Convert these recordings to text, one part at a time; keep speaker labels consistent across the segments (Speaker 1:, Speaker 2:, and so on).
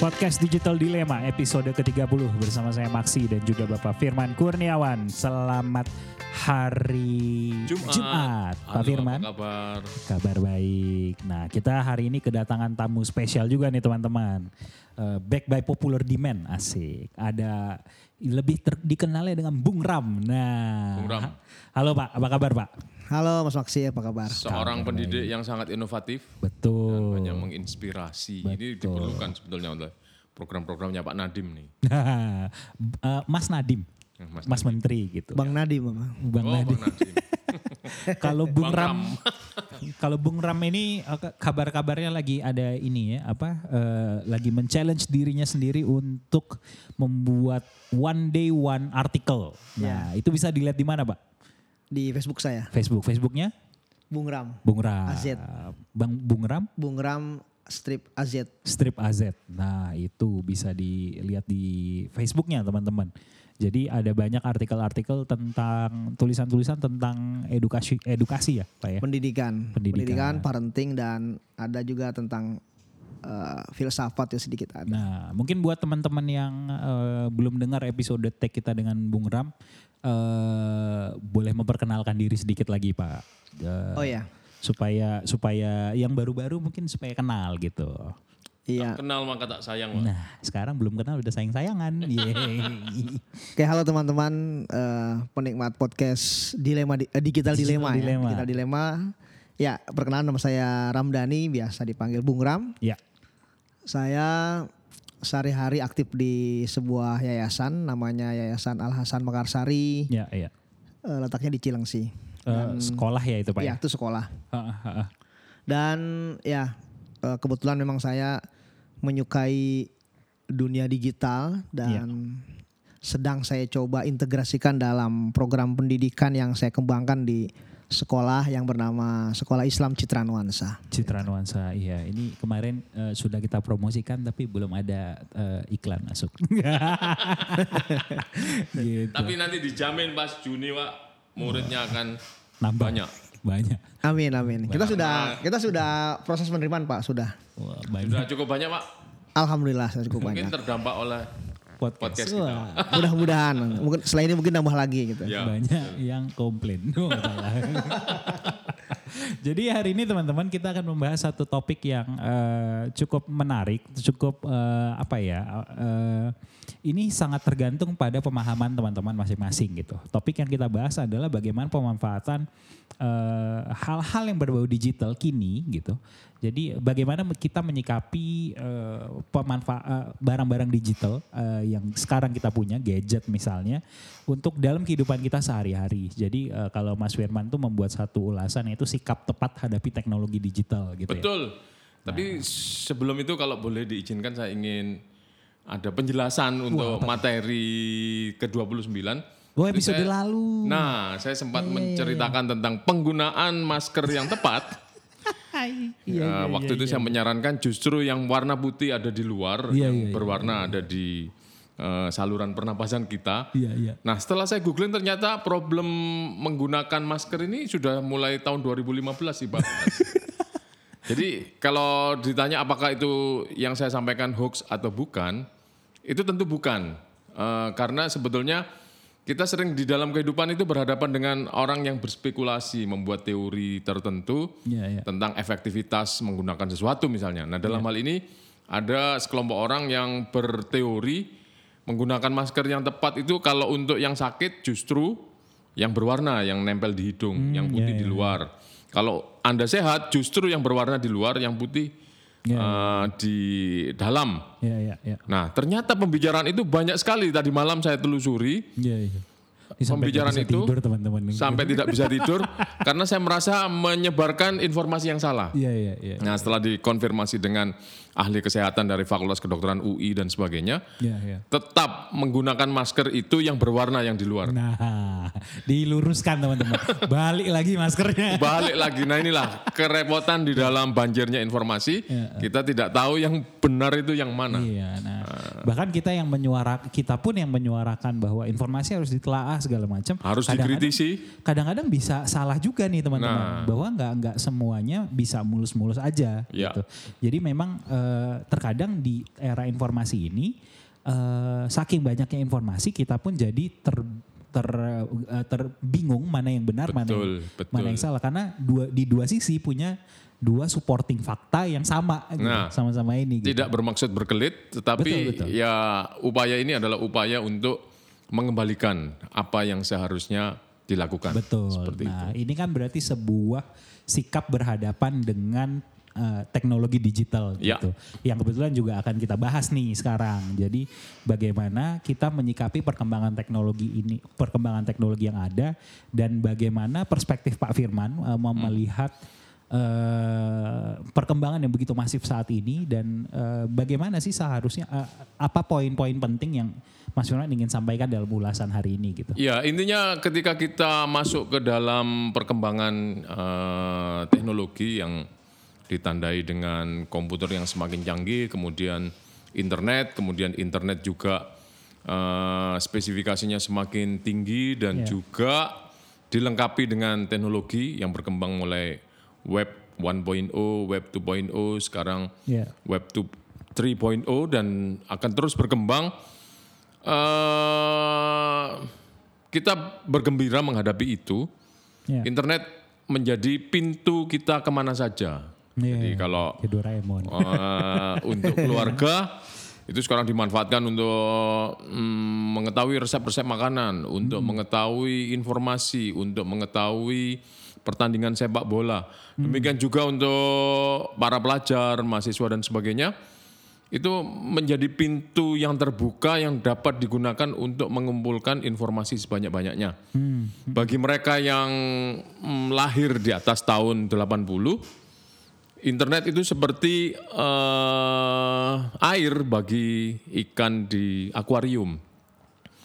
Speaker 1: Podcast Digital Dilema episode ke-30 bersama saya Maksi dan juga Bapak Firman Kurniawan. Selamat hari
Speaker 2: Jumat.
Speaker 1: Pak
Speaker 2: Halo,
Speaker 1: Firman.
Speaker 2: Apa kabar?
Speaker 1: Kabar baik. Nah, kita hari ini kedatangan tamu spesial juga nih teman-teman. Eh, back by popular demand, asik. Ada lebih ter- dikenalnya dengan Bung Ram. Nah,
Speaker 2: Bung Ram.
Speaker 1: halo Pak, apa kabar Pak?
Speaker 3: Halo Mas Maksi, apa kabar?
Speaker 2: Seorang pendidik yang sangat inovatif
Speaker 1: Betul.
Speaker 2: banyak menginspirasi. Ini diperlukan sebetulnya oleh program-programnya Pak Nadim nih.
Speaker 1: Eh, Mas Nadim,
Speaker 2: Ya, Mas
Speaker 1: Mas Menteri gitu.
Speaker 3: Bang Nadim apa?
Speaker 1: Bang
Speaker 2: oh,
Speaker 1: Nadim.
Speaker 2: Bang Nadim.
Speaker 1: Kalau Bung
Speaker 2: Bang
Speaker 1: Ram, kalau Bung Ram ini eh, kabar-kabarnya lagi ada ini ya, apa? eh, lagi men-challenge dirinya sendiri untuk membuat one day one article. Nah, itu bisa dilihat di mana, Pak?
Speaker 3: Di Facebook saya,
Speaker 1: Facebook, Facebooknya
Speaker 3: Bung Ram.
Speaker 1: Bung Ram.
Speaker 3: AZ.
Speaker 1: Bang Bung Ram
Speaker 3: Bung Ram strip AZ.
Speaker 1: Strip AZ. Nah, itu bisa dilihat di Facebooknya, teman-teman. Jadi ada banyak artikel-artikel tentang tulisan-tulisan tentang edukasi edukasi ya, Pak ya.
Speaker 3: Pendidikan.
Speaker 1: Pendidikan.
Speaker 3: parenting dan ada juga tentang eh, filsafat ya sedikit ada.
Speaker 1: Nah, mungkin buat teman-teman yang eh, belum dengar episode tag kita dengan Bung Ram, eh, boleh memperkenalkan diri sedikit lagi, Pak. Eh,
Speaker 3: Oh ya,
Speaker 1: Supaya supaya yang baru-baru mungkin supaya kenal gitu.
Speaker 3: iya.
Speaker 2: Kenal maka tak sayang. Pak.
Speaker 1: Nah, sekarang belum kenal udah sayang-sayangan. Yeay.
Speaker 3: Oke, halo teman-teman eh, penikmat podcast Dilema Di- eh, Digital,
Speaker 1: Digital
Speaker 3: Dilema,
Speaker 1: Dilema.
Speaker 3: ya. Digital Dilema. Ya, perkenalan nama saya Ramdhani, biasa dipanggil Bung Ram.
Speaker 1: ya.
Speaker 3: Saya sehari-hari aktif di sebuah yayasan namanya Yayasan Al Hasan Mekarsari.
Speaker 1: Ya, ya.
Speaker 3: Eh, letaknya di Cilengsi.
Speaker 1: Eh, sekolah ya itu, Pak
Speaker 3: Ya,
Speaker 1: ya.
Speaker 3: itu sekolah.
Speaker 1: Ah, ah, ah, ah.
Speaker 3: Dan ya eh, kebetulan memang saya menyukai dunia digital dan sedang saya coba integrasikan dalam program pendidikan yang saya kembangkan di sekolah yang bernama Sekolah Islam Citra Nuansa.
Speaker 1: Citra Nuansa, iya. Ini kemarin eh, sudah kita promosikan tapi belum ada eh, iklan masuk. gitu.
Speaker 2: Tapi nanti dijamin pas Juni Pak muridnya akan
Speaker 1: Nambah.
Speaker 2: banyak.
Speaker 1: Banyak.
Speaker 3: Amin amin. Kita sudah kita sudah proses penerimaan Pak sudah.
Speaker 1: Wah, banyak.
Speaker 2: Sudah cukup banyak Pak.
Speaker 3: Alhamdulillah sudah cukup
Speaker 2: Mungkin
Speaker 3: banyak.
Speaker 2: terdampak oleh
Speaker 1: Podcast.
Speaker 2: podcast kita.
Speaker 3: Mudah-mudahan mungkin selain ini mungkin nambah lagi gitu.
Speaker 2: Ya.
Speaker 1: banyak yang komplain. Oh. Jadi hari ini teman-teman kita akan membahas satu topik yang eh, cukup menarik, cukup eh, apa ya? eh, ini sangat tergantung pada pemahaman teman-teman masing-masing gitu. Topik yang kita bahas adalah bagaimana pemanfaatan eh, hal-hal yang berbau digital kini gitu. Jadi bagaimana kita menyikapi eh, pemanfaat eh, barang-barang digital eh, yang sekarang kita punya, gadget misalnya, untuk dalam kehidupan kita sehari-hari. Jadi eh, kalau Mas Firman tuh membuat satu ulasan yaitu sikap tepat hadapi teknologi digital gitu ya.
Speaker 2: Betul. Tapi sebelum itu kalau boleh diizinkan saya ingin ada penjelasan untuk materi ke-29.
Speaker 1: Oh episode
Speaker 2: Saya-
Speaker 1: lalu.
Speaker 2: Nah, saya sempat menceritakan tentang penggunaan masker yang tepat.
Speaker 1: Iya,
Speaker 2: Eh, waktu itu saya menyarankan justru yang warna putih ada di luar,
Speaker 1: Iya,
Speaker 2: yang
Speaker 1: iya, iya.
Speaker 2: berwarna ada di eh, saluran pernapasan kita.
Speaker 1: Iya, iya.
Speaker 2: Nah, setelah saya googling ternyata problem menggunakan masker ini sudah mulai tahun 2015 sih, Pak. Jadi kalau ditanya apakah itu yang saya sampaikan hoax atau bukan, itu tentu bukan. Eh, karena sebetulnya kita sering di dalam kehidupan itu berhadapan dengan orang yang berspekulasi, membuat teori tertentu
Speaker 1: Iya, iya.
Speaker 2: tentang efektivitas menggunakan sesuatu misalnya. Nah dalam hal ini ada sekelompok orang yang berteori menggunakan masker yang tepat itu kalau untuk yang sakit justru yang berwarna, yang nempel di hidung, yang putih di luar. Kalau anda sehat justru yang berwarna di luar, yang putih eh, di dalam.
Speaker 1: Iya, iya, iya.
Speaker 2: Nah ternyata pembicaraan itu banyak sekali tadi malam saya telusuri
Speaker 1: Iya, iya. Ini sampai
Speaker 2: Pembicaraan itu
Speaker 1: tidur teman-teman.
Speaker 2: sampai tidak bisa tidur karena saya merasa menyebarkan informasi yang salah.
Speaker 1: Iya, iya, iya.
Speaker 2: Nah setelah dikonfirmasi dengan ahli kesehatan dari Fakultas Kedokteran UI dan sebagainya,
Speaker 1: Iya, iya.
Speaker 2: tetap menggunakan masker itu yang berwarna yang di luar.
Speaker 1: Nah, diluruskan teman-teman. Balik lagi maskernya.
Speaker 2: Balik lagi, nah inilah kerepotan di dalam banjirnya informasi. Kita tidak tahu yang benar itu yang mana.
Speaker 1: Iya, nah bahkan kita yang menyuarakan, kita pun yang menyuarakan bahwa informasi harus ditelaah segala macam.
Speaker 2: Harus
Speaker 1: Kadang-kadang-
Speaker 2: dikritisi.
Speaker 1: Kadang-kadang bisa salah juga nih
Speaker 2: Nah.
Speaker 1: teman-teman, bahwa nggak nggak semuanya bisa mulus-mulus aja.
Speaker 2: Ya.
Speaker 1: Gitu. Jadi memang eh, terkadang di era informasi ini, eh, saking banyaknya informasi kita pun jadi ter ter eh, terbingung mana yang benar mana
Speaker 2: Betul,
Speaker 1: yang,
Speaker 2: betul.
Speaker 1: mana yang salah karena dua di dua sisi punya dua supporting fakta yang sama gitu,
Speaker 2: Nah,
Speaker 1: sama-sama ini gitu.
Speaker 2: Tidak bermaksud berkelit, tetapi
Speaker 1: Betul, betul.
Speaker 2: ya upaya ini adalah upaya untuk mengembalikan apa yang seharusnya dilakukan.
Speaker 1: Betul.
Speaker 2: Seperti
Speaker 1: nah, ini kan berarti sebuah sikap berhadapan dengan eh, teknologi digital
Speaker 2: Ya.
Speaker 1: gitu. Yang kebetulan juga akan kita bahas nih sekarang. Jadi bagaimana kita menyikapi perkembangan teknologi ini, perkembangan teknologi yang ada dan bagaimana perspektif Pak Firman mau melihat eh, perkembangan yang begitu masif saat ini dan eh, bagaimana sih seharusnya eh, apa poin-poin penting yang Mas Firman ingin sampaikan dalam ulasan hari ini gitu.
Speaker 2: Ya intinya ketika kita masuk ke dalam perkembangan eh, teknologi yang ditandai dengan komputer yang semakin canggih, kemudian internet, kemudian internet juga eh, spesifikasinya semakin tinggi dan
Speaker 1: Ya.
Speaker 2: juga dilengkapi dengan teknologi yang berkembang mulai web 1.0, web 2.0, sekarang
Speaker 1: Ya.
Speaker 2: web 2 3.0 dan akan terus berkembang. eh kita bergembira menghadapi itu.
Speaker 1: Ya.
Speaker 2: Internet menjadi pintu kita ke mana saja.
Speaker 1: Iya,
Speaker 2: Jadi kalau eh, untuk keluarga itu sekarang dimanfaatkan untuk mm, mengetahui resep-resep makanan, untuk mengetahui informasi, untuk mengetahui pertandingan sepak bola. Demikian juga untuk para pelajar, mahasiswa dan sebagainya. Itu menjadi pintu yang terbuka yang dapat digunakan untuk mengumpulkan informasi sebanyak-banyaknya. Bagi mereka yang mm, lahir di atas tahun 80, Internet itu seperti eh, air bagi ikan di akuarium.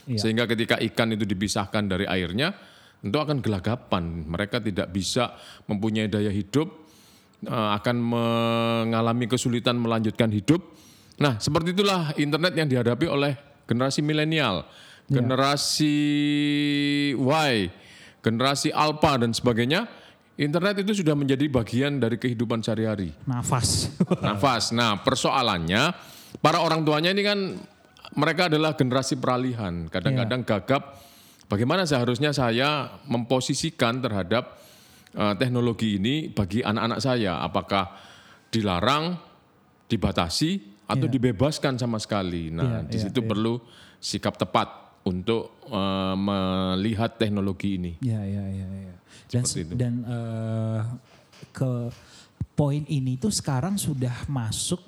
Speaker 1: Iya.
Speaker 2: Sehingga ketika ikan itu dipisahkan dari airnya, tentu akan gelagapan. Mereka tidak bisa mempunyai daya hidup, eh, akan mengalami kesulitan melanjutkan hidup. Nah, seperti itulah internet yang dihadapi oleh generasi milenial, generasi Y, generasi Alpha dan sebagainya. Internet itu sudah menjadi bagian dari kehidupan sehari-hari
Speaker 1: Nafas.
Speaker 2: nafas. Nah, persoalannya para orang tuanya ini kan mereka adalah generasi peralihan. Kadang-kadang gagap bagaimana seharusnya saya memposisikan terhadap eh, teknologi ini bagi anak-anak saya. Apakah dilarang, dibatasi atau dibebaskan sama sekali. Nah,
Speaker 1: Iya,
Speaker 2: di
Speaker 1: iya,
Speaker 2: situ perlu sikap tepat untuk eh, melihat teknologi ini.
Speaker 1: Ya, ya, ya, ya. Dan
Speaker 2: itu.
Speaker 1: dan eh, ke poin ini tuh sekarang sudah masuk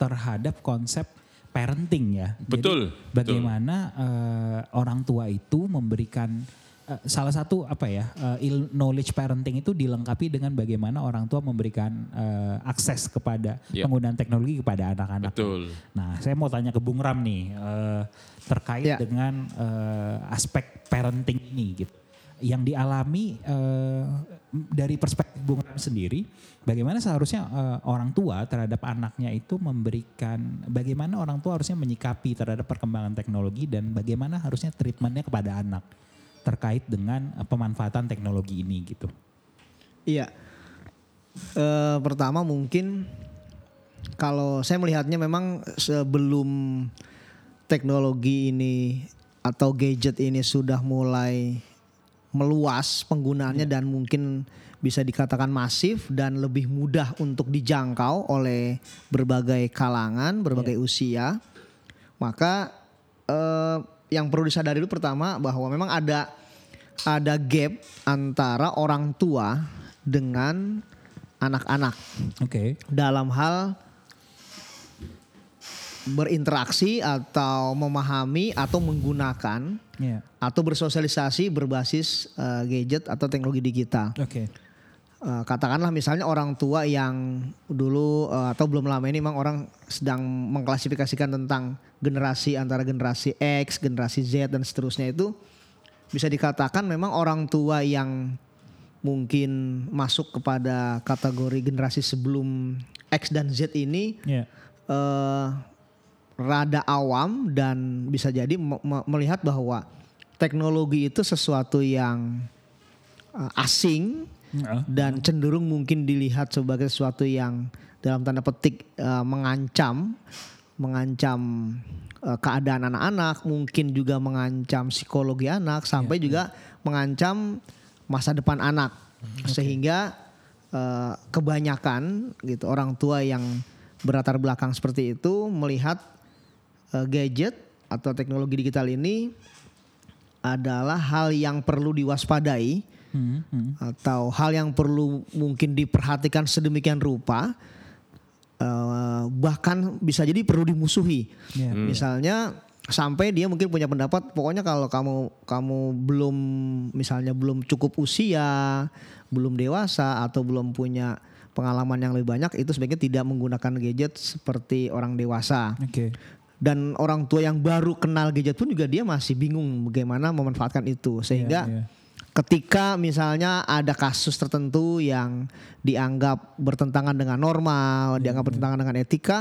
Speaker 1: terhadap konsep parenting ya. Jadi
Speaker 2: Betul,
Speaker 1: bagaimana eh, orang tua itu memberikan salah satu apa ya eh, il- knowledge parenting itu dilengkapi dengan bagaimana orang tua memberikan eh, akses kepada
Speaker 2: Ya.
Speaker 1: penggunaan teknologi kepada anak-anak.
Speaker 2: Betul.
Speaker 1: Nah, saya mau tanya ke Bung Ram nih eh, terkait
Speaker 3: Ya.
Speaker 1: dengan eh, aspek parenting ini gitu. Yang dialami eh, dari perspektif Bung Ram sendiri, bagaimana seharusnya eh, orang tua terhadap anaknya itu memberikan bagaimana orang tua harusnya menyikapi terhadap perkembangan teknologi dan bagaimana harusnya treatmentnya kepada anak terkait dengan eh, pemanfaatan teknologi ini gitu.
Speaker 3: Iya. Eh, pertama mungkin kalau saya melihatnya memang sebelum teknologi ini atau gadget ini sudah mulai meluas penggunaannya dan mungkin bisa dikatakan masif dan lebih mudah untuk dijangkau oleh berbagai kalangan, berbagai usia. Maka eh, yang perlu disadari itu pertama bahwa memang ada ada gap antara orang tua dengan anak-anak
Speaker 1: Oke.
Speaker 3: dalam hal berinteraksi atau memahami atau menggunakan
Speaker 1: Ya.
Speaker 3: atau bersosialisasi berbasis eh, gadget atau teknologi digital.
Speaker 1: Oke.
Speaker 3: Eh, katakanlah misalnya orang tua yang dulu eh, atau belum lama ini memang orang sedang mengklasifikasikan tentang generasi antara generasi X, generasi Z dan seterusnya itu bisa dikatakan memang orang tua yang mungkin masuk kepada kategori generasi sebelum X dan Z ini
Speaker 1: Ya.
Speaker 3: eh, rada awam dan bisa jadi me- me- melihat bahwa teknologi itu sesuatu yang uh, asing Dan cenderung mungkin dilihat sebagai sesuatu yang dalam tanda petik uh, mengancam mengancam uh, keadaan anak-anak, mungkin juga mengancam psikologi anak sampai juga mengancam masa depan anak. Sehingga uh, kebanyakan gitu orang tua yang berlatar belakang seperti itu melihat uh, gadget atau teknologi digital ini adalah hal yang perlu diwaspadai
Speaker 1: Hmm, hmm.
Speaker 3: atau hal yang perlu mungkin diperhatikan sedemikian rupa eh, bahkan bisa jadi perlu dimusuhi
Speaker 1: Iya.
Speaker 3: misalnya sampai dia mungkin punya pendapat pokoknya kalau kamu kamu belum misalnya belum cukup usia belum dewasa atau belum punya pengalaman yang lebih banyak itu sebaiknya tidak menggunakan gadget seperti orang dewasa
Speaker 1: Oke.
Speaker 3: dan orang tua yang baru kenal gadget pun juga dia masih bingung bagaimana memanfaatkan itu sehingga
Speaker 1: Iya, iya.
Speaker 3: Ketika misalnya ada kasus tertentu yang dianggap bertentangan dengan norma, dianggap bertentangan dengan etika,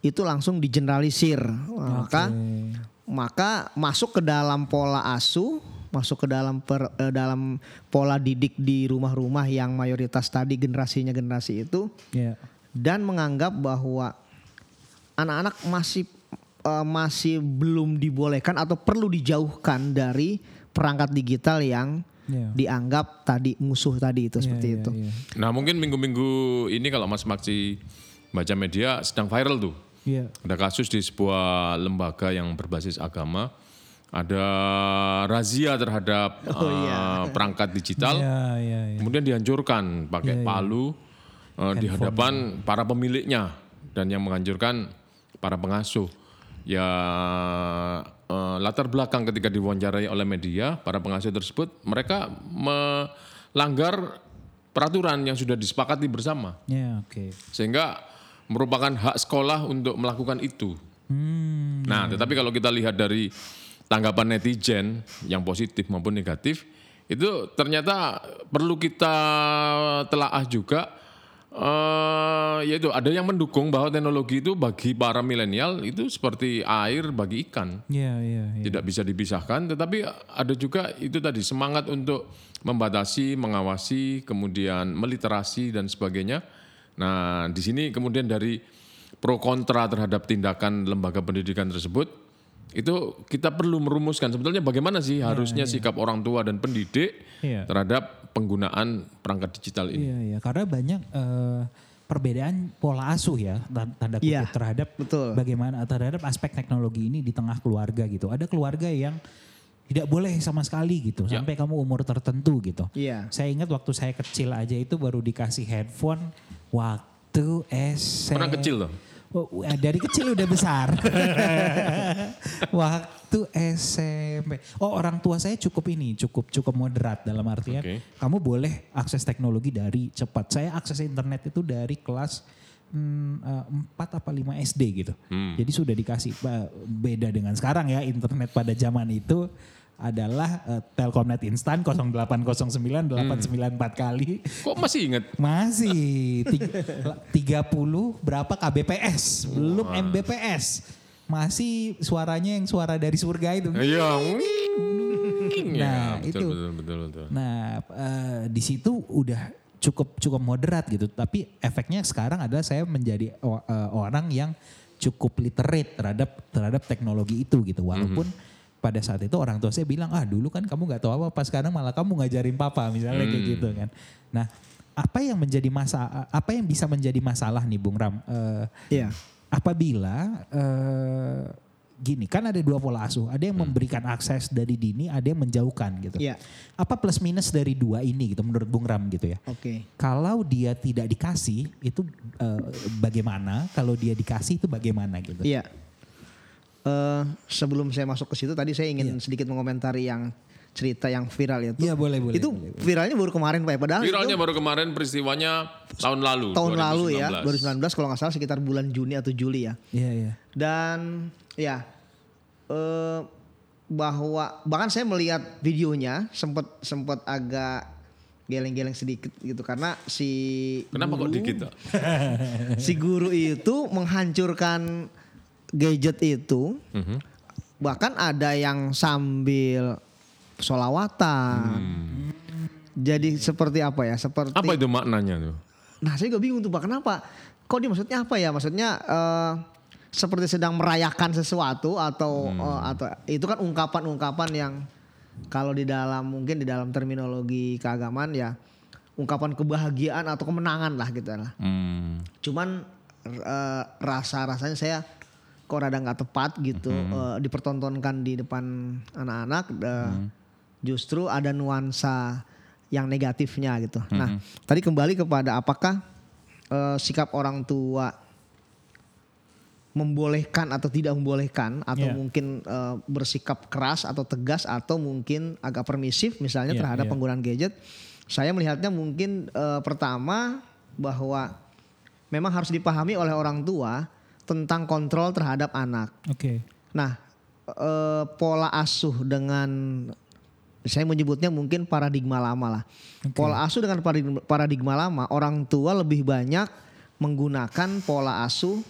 Speaker 3: itu langsung digeneralisir. Maka maka masuk ke dalam pola asuh, masuk ke dalam per- eh, dalam pola didik di rumah-rumah yang mayoritas tadi generasinya generasi itu
Speaker 1: Iya.
Speaker 3: dan menganggap bahwa anak-anak masih eh, masih belum dibolehkan atau perlu dijauhkan dari perangkat digital yang
Speaker 1: Iya.
Speaker 3: dianggap tadi musuh tadi itu
Speaker 1: Iya,
Speaker 3: seperti
Speaker 1: iya,
Speaker 3: itu.
Speaker 1: iya.
Speaker 2: Nah mungkin minggu-minggu ini kalau Mas Maksi baca media sedang viral tuh.
Speaker 1: Iya.
Speaker 2: Ada kasus di sebuah lembaga yang berbasis agama. Ada razia terhadap eh, perangkat digital.
Speaker 1: Iya, iya, iya.
Speaker 2: Kemudian dihancurkan pakai palu eh, di hadapan para pemiliknya dan yang menghancurkan para pengasuh. Ya eh, latar belakang ketika diwawancarai oleh media para pengasuh tersebut mereka melanggar peraturan yang sudah disepakati bersama
Speaker 1: Iya, oke.
Speaker 2: sehingga merupakan hak sekolah untuk melakukan itu.
Speaker 1: Hmm.
Speaker 2: Nah, tetapi kalau kita lihat dari tanggapan netizen yang positif maupun negatif, itu ternyata perlu kita telaah juga. Eh yaitu ada yang mendukung bahwa teknologi itu bagi para milenial itu seperti air bagi ikan
Speaker 1: Iya, iya, iya.
Speaker 2: tidak bisa dipisahkan tetapi ada juga itu tadi semangat untuk membatasi mengawasi kemudian meliterasi dan sebagainya nah di sini kemudian dari pro kontra terhadap tindakan lembaga pendidikan tersebut itu kita perlu merumuskan sebetulnya bagaimana sih harusnya sikap orang tua dan pendidik
Speaker 1: Iya.
Speaker 2: terhadap penggunaan perangkat digital ini
Speaker 1: Iya, iya. Karena banyak eh, perbedaan pola asuh ya, tan- tanda kutip
Speaker 3: Iya,
Speaker 1: terhadap
Speaker 3: betul.
Speaker 1: bagaimana terhadap aspek teknologi ini di tengah keluarga gitu. Ada keluarga yang tidak boleh sama sekali gitu
Speaker 2: Ya.
Speaker 1: sampai kamu umur tertentu gitu.
Speaker 3: Iya.
Speaker 1: Saya ingat waktu saya kecil aja itu baru dikasih headphone waktu SMP.
Speaker 2: pernah kecil loh
Speaker 1: Oh, dari kecil udah besar. Waktu SMP. Oh, orang tua saya cukup ini, cukup cukup moderat dalam artian
Speaker 2: Oke.
Speaker 1: kamu boleh akses teknologi dari cepat. Saya akses internet itu dari kelas hmm, eh, 4 apa 5 SD gitu. Jadi sudah dikasih Ba- beda dengan sekarang ya internet pada zaman itu adalah eh, Telkomnet instan 0809 894 kali.
Speaker 2: kok masih ingat
Speaker 1: Masih tiga- 30 berapa kbps, belum mbps. Masih suaranya yang suara dari surga itu.
Speaker 2: iya
Speaker 1: Nah,
Speaker 2: Ya, betul,
Speaker 1: itu.
Speaker 2: betul betul betul
Speaker 1: Nah, eh, di situ udah cukup cukup moderat gitu. Tapi efeknya sekarang adalah saya menjadi eh, orang yang cukup literate terhadap terhadap teknologi itu gitu. Walaupun pada saat itu orang tua saya bilang, ah dulu kan kamu nggak tahu apa-apa, sekarang malah kamu ngajarin papa misalnya kayak gitu kan. Nah, apa yang menjadi masa apa yang bisa menjadi masalah nih Bung Ram? Eh,
Speaker 3: Iya.
Speaker 1: apabila eh, gini kan ada dua pola asuh, ada yang memberikan akses dari dini, ada yang menjauhkan gitu.
Speaker 3: Iya.
Speaker 1: Apa plus minus dari dua ini gitu menurut Bung Ram gitu ya?
Speaker 3: Oke.
Speaker 1: Kalau dia tidak dikasih itu eh, bagaimana? Kalau dia dikasih itu bagaimana gitu?
Speaker 3: Iya. Eh, sebelum saya masuk ke situ tadi saya ingin sedikit mengomentari yang cerita yang viral itu.
Speaker 1: Iya boleh boleh.
Speaker 3: itu
Speaker 1: boleh.
Speaker 3: viralnya baru kemarin Pak. ya. Padahal
Speaker 2: Viralnya
Speaker 3: itu
Speaker 2: baru kemarin peristiwanya tahun lalu.
Speaker 3: tahun lalu ya,
Speaker 2: 2019.
Speaker 3: 2019 kalau nggak salah sekitar bulan Juni atau Juli ya.
Speaker 1: Iya iya.
Speaker 3: Dan ya eh, bahwa bahkan saya melihat videonya sempat sempat agak geleng-geleng sedikit gitu karena si
Speaker 2: Kenapa kok
Speaker 3: guru-
Speaker 2: dikit? Dok?
Speaker 3: si guru itu menghancurkan gadget itu
Speaker 2: Mhm.
Speaker 3: bahkan ada yang sambil solawatan. Jadi seperti apa ya? Seperti
Speaker 2: Apa itu maknanya tuh?
Speaker 3: Nah saya juga bingung tuh Pak kenapa? Kok dia maksudnya apa ya? Maksudnya eh, seperti sedang merayakan sesuatu atau eh, atau itu kan ungkapan-ungkapan yang kalau di dalam mungkin di dalam terminologi keagamaan ya ungkapan kebahagiaan atau kemenangan lah gitu lah.
Speaker 2: Hmm.
Speaker 3: Cuman eh, rasa-rasanya saya kok rada nggak tepat gitu eh, dipertontonkan di depan anak-anak eh, justru ada nuansa yang negatifnya gitu. Nah, tadi kembali kepada apakah eh, sikap orang tua membolehkan atau tidak membolehkan atau
Speaker 1: Iya.
Speaker 3: mungkin eh, bersikap keras atau tegas atau mungkin agak permisif misalnya
Speaker 1: Iya,
Speaker 3: terhadap
Speaker 1: iya.
Speaker 3: penggunaan gadget. Saya melihatnya mungkin eh, pertama bahwa memang harus dipahami oleh orang tua tentang kontrol terhadap anak.
Speaker 1: Oke.
Speaker 3: Nah, eh, pola asuh dengan saya menyebutnya mungkin paradigma lama lah. Pola asuh dengan paradigma, paradigma lama, orang tua lebih banyak menggunakan pola asuh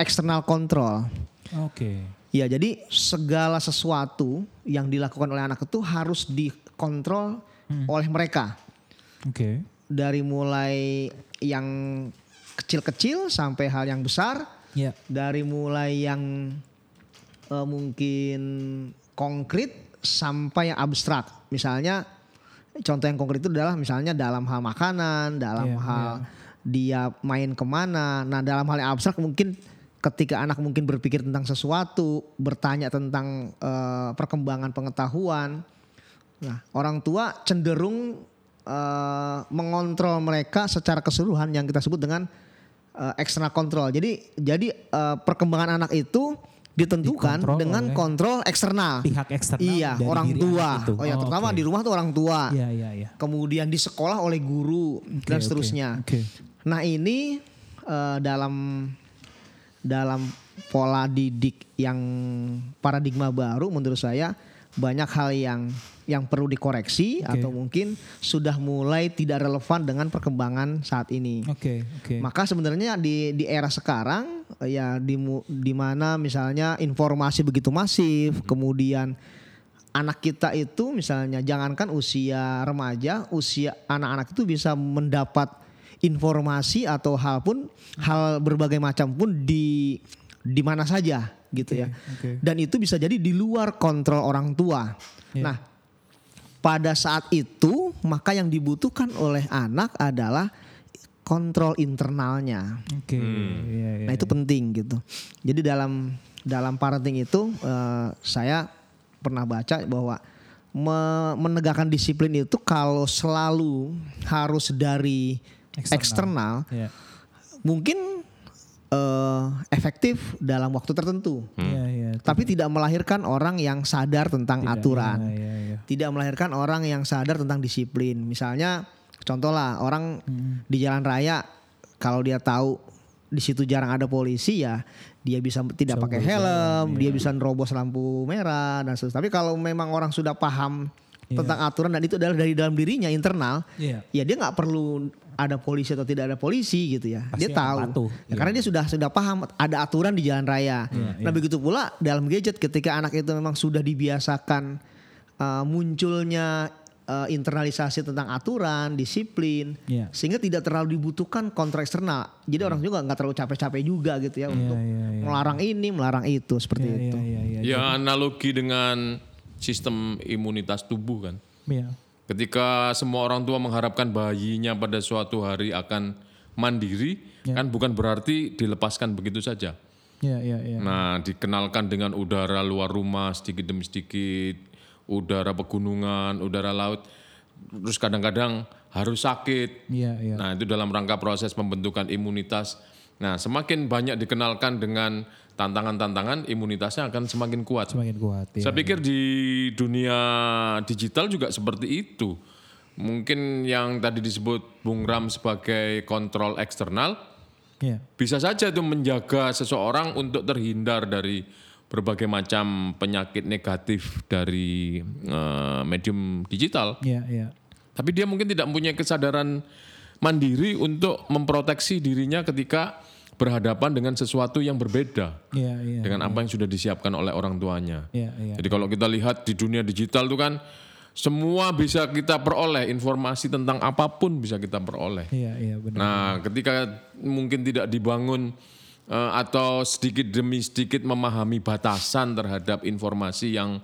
Speaker 3: eksternal kontrol.
Speaker 1: Oke.
Speaker 3: Ya, jadi segala sesuatu yang dilakukan oleh anak itu harus dikontrol oleh mereka.
Speaker 1: Oke.
Speaker 3: Dari mulai yang kecil-kecil sampai hal yang besar,
Speaker 1: Ya.
Speaker 3: dari mulai yang eh, mungkin konkret sampai yang abstrak. Misalnya contoh yang konkret itu adalah misalnya dalam hal makanan, dalam
Speaker 1: Iya,
Speaker 3: hal dia main ke mana. Nah dalam hal yang abstrak mungkin ketika anak mungkin berpikir tentang sesuatu, bertanya tentang eh, perkembangan pengetahuan. Nah orang tua cenderung eh, mengontrol mereka secara keseluruhan yang kita sebut dengan eh, external control. Jadi jadi eh, perkembangan anak itu ditentukan
Speaker 1: Dikontrol
Speaker 3: dengan
Speaker 1: oleh
Speaker 3: kontrol eksternal.
Speaker 1: Pihak eksternal
Speaker 3: Iya, orang tua. Oh ya,
Speaker 1: Oh,
Speaker 3: terutama di rumah tuh orang tua.
Speaker 1: Iya, iya, iya.
Speaker 3: Kemudian di sekolah oleh guru
Speaker 1: Oke,
Speaker 3: dan seterusnya.
Speaker 1: Oke.
Speaker 3: Nah, ini eh, dalam dalam pola didik yang paradigma baru menurut saya banyak hal yang yang perlu dikoreksi
Speaker 1: Oke.
Speaker 3: atau mungkin sudah mulai tidak relevan dengan perkembangan saat ini.
Speaker 1: Oke, oke.
Speaker 3: Maka sebenarnya di di era sekarang ya di di mana misalnya informasi begitu masif, kemudian anak kita itu misalnya jangankan usia remaja, usia anak-anak itu bisa mendapat informasi atau hal pun hal berbagai macam pun di di mana saja gitu ya.
Speaker 1: oke.
Speaker 3: Dan itu bisa jadi di luar kontrol orang tua.
Speaker 1: Iya.
Speaker 3: Nah, pada saat itu maka yang dibutuhkan oleh anak adalah kontrol internalnya.
Speaker 1: Oke. Iya, iya.
Speaker 3: Nah itu penting gitu. Jadi dalam dalam parenting itu eh, saya pernah baca bahwa me- menegakkan disiplin itu kalau selalu harus dari
Speaker 1: Eksternal.
Speaker 3: eksternal,
Speaker 1: Iya.
Speaker 3: mungkin eh, efektif dalam waktu tertentu.
Speaker 1: Iya, iya.
Speaker 3: Tapi tidak melahirkan orang yang sadar tentang
Speaker 1: Tidak,
Speaker 3: aturan
Speaker 1: Iya, iya, iya.
Speaker 3: tidak melahirkan orang yang sadar tentang disiplin. Misalnya, contoh lah orang di jalan raya kalau dia tahu di situ jarang ada polisi ya dia bisa tidak
Speaker 1: Bisa
Speaker 3: pakai helm,
Speaker 1: iya.
Speaker 3: dia bisa nerobos lampu merah dan seterusnya. Tapi kalau memang orang sudah paham
Speaker 1: Iya.
Speaker 3: tentang aturan dan itu adalah dari dalam dirinya internal,
Speaker 1: Iya.
Speaker 3: ya dia nggak perlu ada polisi atau tidak ada polisi gitu ya.
Speaker 1: Pasti
Speaker 3: dia tahu.
Speaker 1: patuh.
Speaker 3: Ya,
Speaker 1: Iya.
Speaker 3: Karena dia sudah sudah paham ada aturan di jalan raya.
Speaker 1: Iya,
Speaker 3: nah
Speaker 1: iya.
Speaker 3: begitu pula dalam gadget ketika anak itu memang sudah dibiasakan uh, munculnya uh, internalisasi tentang aturan, disiplin,
Speaker 1: Iya.
Speaker 3: sehingga tidak terlalu dibutuhkan kontrol eksternal. Jadi orang juga nggak terlalu capek-capek juga gitu ya untuk
Speaker 1: iya, iya.
Speaker 3: melarang ini, melarang itu seperti
Speaker 1: Iya,
Speaker 3: itu.
Speaker 1: iya, iya, iya.
Speaker 2: Ya analogi dengan sistem imunitas tubuh kan.
Speaker 1: Iya.
Speaker 2: Ketika semua orang tua mengharapkan bayinya pada suatu hari akan mandiri, kan bukan berarti dilepaskan begitu saja.
Speaker 1: Iya, iya, iya.
Speaker 2: Nah, dikenalkan dengan udara luar rumah sedikit demi sedikit, udara pegunungan, udara laut. Terus kadang-kadang harus sakit.
Speaker 1: Iya, iya.
Speaker 2: Nah, itu dalam rangka proses pembentukan imunitas. Nah, semakin banyak dikenalkan dengan tantangan-tantangan, imunitasnya akan semakin kuat.
Speaker 1: Semakin kuat. Iya.
Speaker 2: Saya pikir di dunia digital juga seperti itu. Mungkin yang tadi disebut Bung Ram sebagai kontrol eksternal,
Speaker 1: Iya.
Speaker 2: bisa saja itu menjaga seseorang untuk terhindar dari berbagai macam penyakit negatif dari eh, medium digital.
Speaker 1: Iya, iya.
Speaker 2: Tapi dia mungkin tidak mempunyai kesadaran mandiri untuk memproteksi dirinya ketika berhadapan dengan sesuatu yang berbeda
Speaker 1: Iya, iya.
Speaker 2: dengan apa yang sudah disiapkan oleh orang tuanya.
Speaker 1: Iya, iya.
Speaker 2: Jadi kalau kita lihat di dunia digital itu kan semua bisa kita peroleh informasi tentang apa pun bisa kita peroleh.
Speaker 1: Iya, iya benar.
Speaker 2: Nah, ketika mungkin tidak dibangun eh, atau sedikit demi sedikit memahami batasan terhadap informasi yang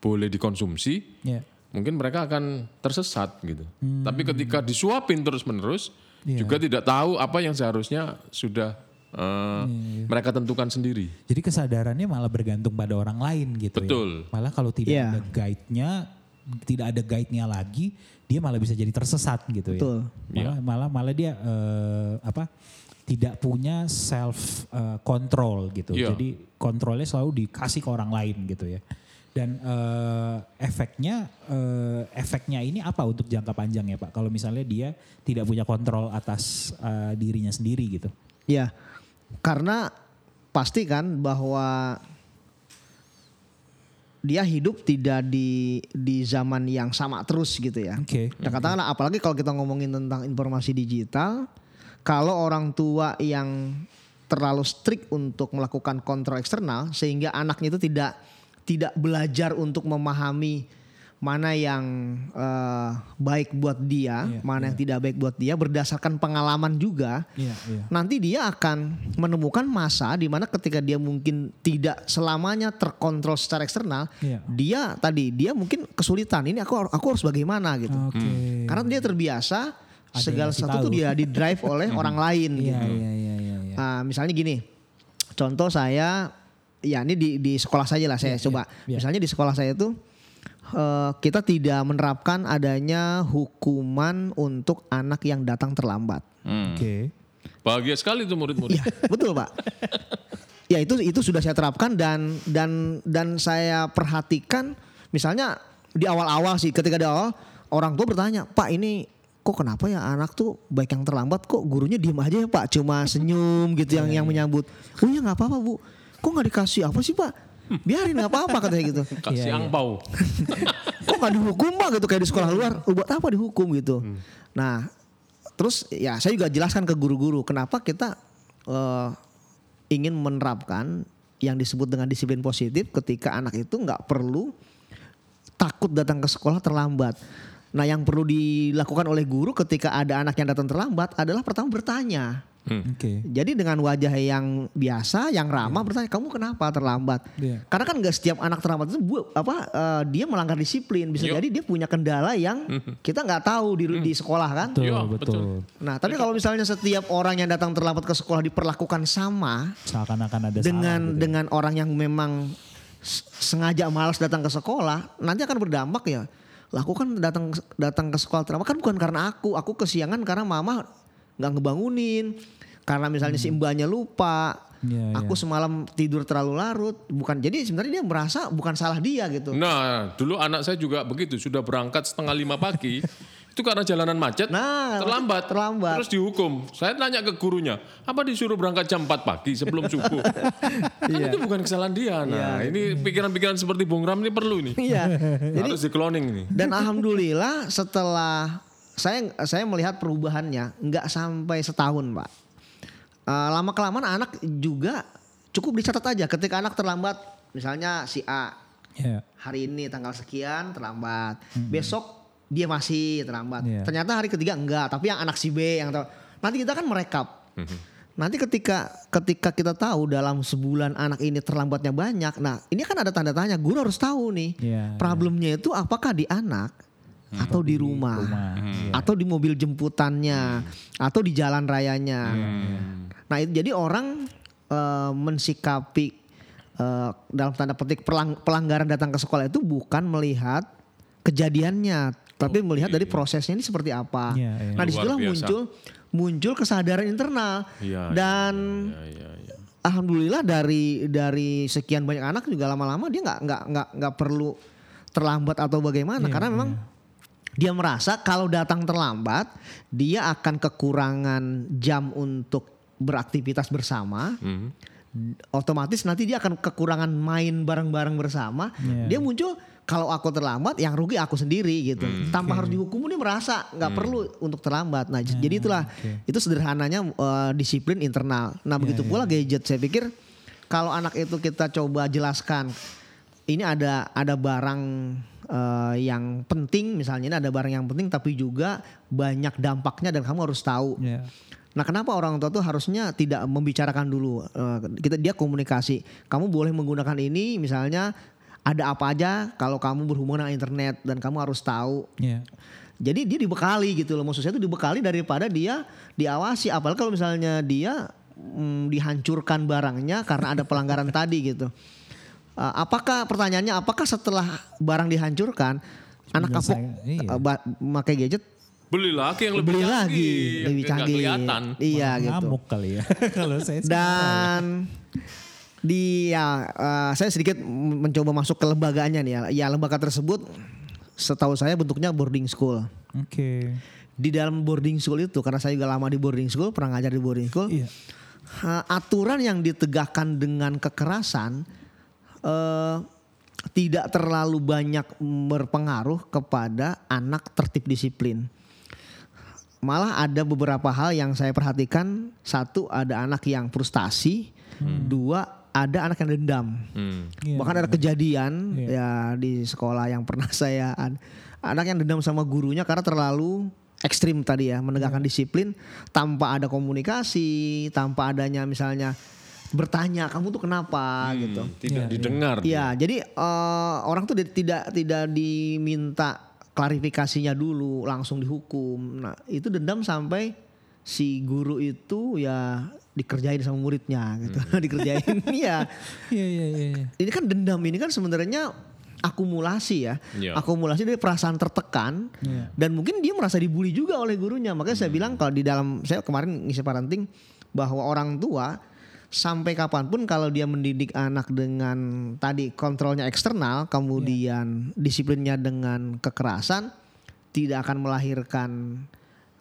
Speaker 2: boleh dikonsumsi,
Speaker 1: Iya.
Speaker 2: mungkin mereka akan tersesat gitu. Tapi ketika disuapin terus-menerus,
Speaker 1: Iya.
Speaker 2: juga tidak tahu apa yang seharusnya sudah eh,
Speaker 1: Iya,
Speaker 2: mereka tentukan sendiri.
Speaker 1: Jadi kesadarannya malah bergantung pada orang lain gitu
Speaker 2: Betul.
Speaker 1: ya. Malah kalau tidak
Speaker 3: Iya.
Speaker 1: ada guide-nya, tidak ada guide-nya lagi, dia malah bisa jadi tersesat gitu
Speaker 3: Betul.
Speaker 1: ya. Malah malah malah dia eh, apa? tidak punya self eh, control gitu.
Speaker 2: Iya.
Speaker 1: Jadi kontrolnya selalu dikasih ke orang lain gitu ya. Dan eh, efeknya eh, efeknya ini apa untuk jangka panjang ya Pak? Kalau misalnya dia tidak punya kontrol atas eh, dirinya sendiri gitu.
Speaker 3: Ya, karena pasti kan bahwa dia hidup tidak di di zaman yang sama terus gitu ya.
Speaker 1: Oke.
Speaker 3: Nah, katakanlah apalagi kalau kita ngomongin tentang informasi digital, kalau orang tua yang terlalu strict untuk melakukan kontrol eksternal sehingga anaknya itu tidak tidak belajar untuk memahami mana yang eh, baik buat dia,
Speaker 1: Iya,
Speaker 3: mana yang tidak baik buat dia berdasarkan pengalaman juga.
Speaker 1: Iya, iya.
Speaker 3: Nanti dia akan menemukan masa di mana ketika dia mungkin tidak selamanya terkontrol secara eksternal,
Speaker 1: Iya.
Speaker 3: dia tadi dia mungkin kesulitan. Ini aku aku harus bagaimana gitu.
Speaker 1: Oke.
Speaker 3: Karena dia terbiasa
Speaker 1: Ada
Speaker 3: segala sesuatu tuh dia di drive oleh orang lain
Speaker 1: Iya,
Speaker 3: gitu.
Speaker 1: iya, iya, iya, iya.
Speaker 3: Nah, misalnya gini, contoh saya, ya ini di di sekolah saja lah saya coba.
Speaker 1: iya.
Speaker 3: Misalnya di sekolah saya tuh eh, kita tidak menerapkan adanya hukuman untuk anak yang datang terlambat.
Speaker 2: Hmm.
Speaker 1: Oke.
Speaker 2: Bahagia sekali tuh murid-murid.
Speaker 3: Iya, betul pak. Ya itu itu sudah saya terapkan dan dan dan saya perhatikan misalnya di awal-awal sih ketika di awal orang tua bertanya Pak ini kok kenapa ya anak tuh baik yang terlambat kok gurunya diem aja ya Pak cuma senyum gitu yang yang menyambut oh ya nggak apa-apa bu kok nggak dikasih apa sih Pak biarin nggak apa-apa katanya gitu.
Speaker 2: Kasih
Speaker 1: Iya, iya.
Speaker 2: angpau.
Speaker 3: kok nggak dihukum pak gitu? Kayak di sekolah luar lu buat apa dihukum gitu? Nah terus ya saya juga jelaskan ke guru-guru kenapa kita eh, ingin menerapkan yang disebut dengan disiplin positif ketika anak itu nggak perlu takut datang ke sekolah terlambat. Nah yang perlu dilakukan oleh guru ketika ada anak yang datang terlambat adalah pertama bertanya
Speaker 1: Oke.
Speaker 3: jadi dengan wajah yang biasa, yang ramah bertanya, kamu kenapa terlambat?
Speaker 1: Iya.
Speaker 3: Karena kan nggak setiap anak terlambat itu bu, apa eh, dia melanggar disiplin. Bisa
Speaker 2: Yo.
Speaker 3: jadi dia punya kendala yang kita nggak tahu di di sekolah kan.
Speaker 1: Betul,
Speaker 2: Iya,
Speaker 1: betul.
Speaker 2: betul.
Speaker 3: Nah, tapi kalau misalnya setiap orang yang datang terlambat ke sekolah diperlakukan sama
Speaker 1: Seakan-akan ada
Speaker 3: dengan
Speaker 1: salah gitu.
Speaker 3: dengan orang yang memang sengaja malas datang ke sekolah, nanti akan berdampak ya. Lakukan datang datang ke sekolah terlambat kan bukan karena aku, aku kesiangan karena mama nggak ngebangunin, karena misalnya si mbaknya lupa,
Speaker 1: Iya,
Speaker 3: aku semalam tidur terlalu larut, bukan. Jadi sebenarnya dia merasa bukan salah dia gitu.
Speaker 2: Nah, dulu anak saya juga begitu, sudah berangkat setengah lima pagi. itu karena jalanan macet,
Speaker 3: Nah,
Speaker 2: terlambat,
Speaker 3: terlambat.
Speaker 2: terus dihukum. Saya tanya ke gurunya, apa disuruh berangkat jam 4 pagi sebelum subuh? kan itu bukan kesalahan dia. Nah, ini pikiran-pikiran seperti Bung Ram ini perlu ini.
Speaker 3: Iya. Jadi
Speaker 2: Harus di cloning ini.
Speaker 3: Dan alhamdulillah setelah saya saya melihat perubahannya nggak sampai setahun pak. Eh, lama kelamaan anak juga cukup dicatat aja ketika anak terlambat. Misalnya si A
Speaker 1: Iya.
Speaker 3: hari ini tanggal sekian terlambat. Besok dia masih terlambat.
Speaker 1: Iya.
Speaker 3: ternyata hari ketiga enggak tapi yang anak si B yang tahu. Nanti kita kan merekap. Nanti ketika ketika kita tahu dalam sebulan anak ini terlambatnya banyak nah ini kan ada tanda tanya guru harus tahu nih
Speaker 1: Iya,
Speaker 3: problemnya itu apakah di anak atau di rumah,
Speaker 1: rumah, iya.
Speaker 3: atau di mobil jemputannya. Atau di jalan rayanya. Nah itu jadi orang eh, mensikapi eh, dalam tanda petik pelang- pelanggaran datang ke sekolah itu bukan melihat kejadiannya tapi melihat dari prosesnya ini seperti apa.
Speaker 1: Iya, iya.
Speaker 3: nah di
Speaker 2: situlah
Speaker 3: muncul muncul kesadaran internal.
Speaker 2: Iya,
Speaker 3: dan
Speaker 2: iya, iya, iya.
Speaker 3: alhamdulillah dari dari sekian banyak anak juga lama-lama dia nggak nggak nggak nggak perlu terlambat atau bagaimana.
Speaker 1: Iya,
Speaker 3: karena memang dia merasa kalau datang terlambat dia akan kekurangan jam untuk beraktivitas bersama
Speaker 2: Mhm.
Speaker 3: otomatis nanti dia akan kekurangan main bareng-bareng bersama
Speaker 1: Iya.
Speaker 3: dia muncul kalau aku terlambat yang rugi aku sendiri gitu.
Speaker 2: Hmm.
Speaker 3: Tanpa harus dihukum dia merasa nggak perlu untuk terlambat. Nah, jadi itulah itu sederhananya eh, disiplin internal. Nah, begitu pula gadget saya pikir kalau anak itu kita coba jelaskan ini ada ada barang eh, yang penting misalnya ini ada barang yang penting tapi juga banyak dampaknya dan kamu harus tahu.
Speaker 1: Ya.
Speaker 3: Nah, kenapa orang tua tuh harusnya tidak membicarakan dulu? Eh, kita dia komunikasi. Kamu boleh menggunakan ini, misalnya ada apa aja kalau kamu berhubungan dengan internet dan kamu harus tahu.
Speaker 1: Ya.
Speaker 3: Jadi dia dibekali gitu loh. Maksud saya itu dibekali daripada dia diawasi. Apalagi kalau misalnya dia mm, dihancurkan barangnya karena ada pelanggaran tadi gitu. Eh, apakah pertanyaannya? Apakah setelah barang dihancurkan anak kapok
Speaker 1: iya.
Speaker 3: eh, pakai gadget
Speaker 2: Beli lagi yang lebih
Speaker 3: beli
Speaker 2: canggih,
Speaker 3: lagi
Speaker 2: yang
Speaker 3: lebih canggih.
Speaker 2: kelihatan.
Speaker 3: Iya gitu.
Speaker 1: Ngamuk kali ya. Kalau saya
Speaker 3: Dan di ya eh, saya sedikit mencoba masuk ke lembaganya nih ya. Ya lembaga tersebut setahu saya bentuknya boarding school.
Speaker 1: Oke.
Speaker 3: Di dalam boarding school itu karena saya juga lama di boarding school, pernah ngajar di boarding school.
Speaker 1: Iya.
Speaker 3: ha, aturan yang ditegakkan dengan kekerasan eh, tidak terlalu banyak berpengaruh kepada anak tertib disiplin. Malah ada beberapa hal yang saya perhatikan. Satu ada anak yang frustasi, dua ada anak yang dendam.
Speaker 2: Hmm.
Speaker 1: Iya,
Speaker 3: Bahkan ada kejadian
Speaker 1: Iya.
Speaker 3: ya di sekolah yang pernah saya ad- anak yang dendam sama gurunya karena terlalu ekstrim tadi ya menegakkan disiplin tanpa ada komunikasi, tanpa adanya misalnya bertanya kamu tuh kenapa gitu.
Speaker 2: Hmm, Tidak didengar.
Speaker 3: Iya, jadi eh, orang tuh di- tidak tidak diminta klarifikasinya dulu, langsung dihukum. Nah, itu dendam sampai si guru itu ya dikerjain sama muridnya gitu. dikerjain ya.
Speaker 1: Iya iya iya. iya.
Speaker 3: Ini kan dendam ini kan sebenarnya akumulasi ya.
Speaker 2: Iya.
Speaker 3: Akumulasi dari perasaan tertekan
Speaker 1: Iya.
Speaker 3: dan mungkin dia merasa dibully juga oleh gurunya. Makanya saya bilang kalau di dalam saya kemarin ngisi parenting bahwa orang tua sampai kapan pun kalau dia mendidik anak dengan tadi kontrolnya eksternal, kemudian disiplinnya dengan kekerasan, tidak akan melahirkan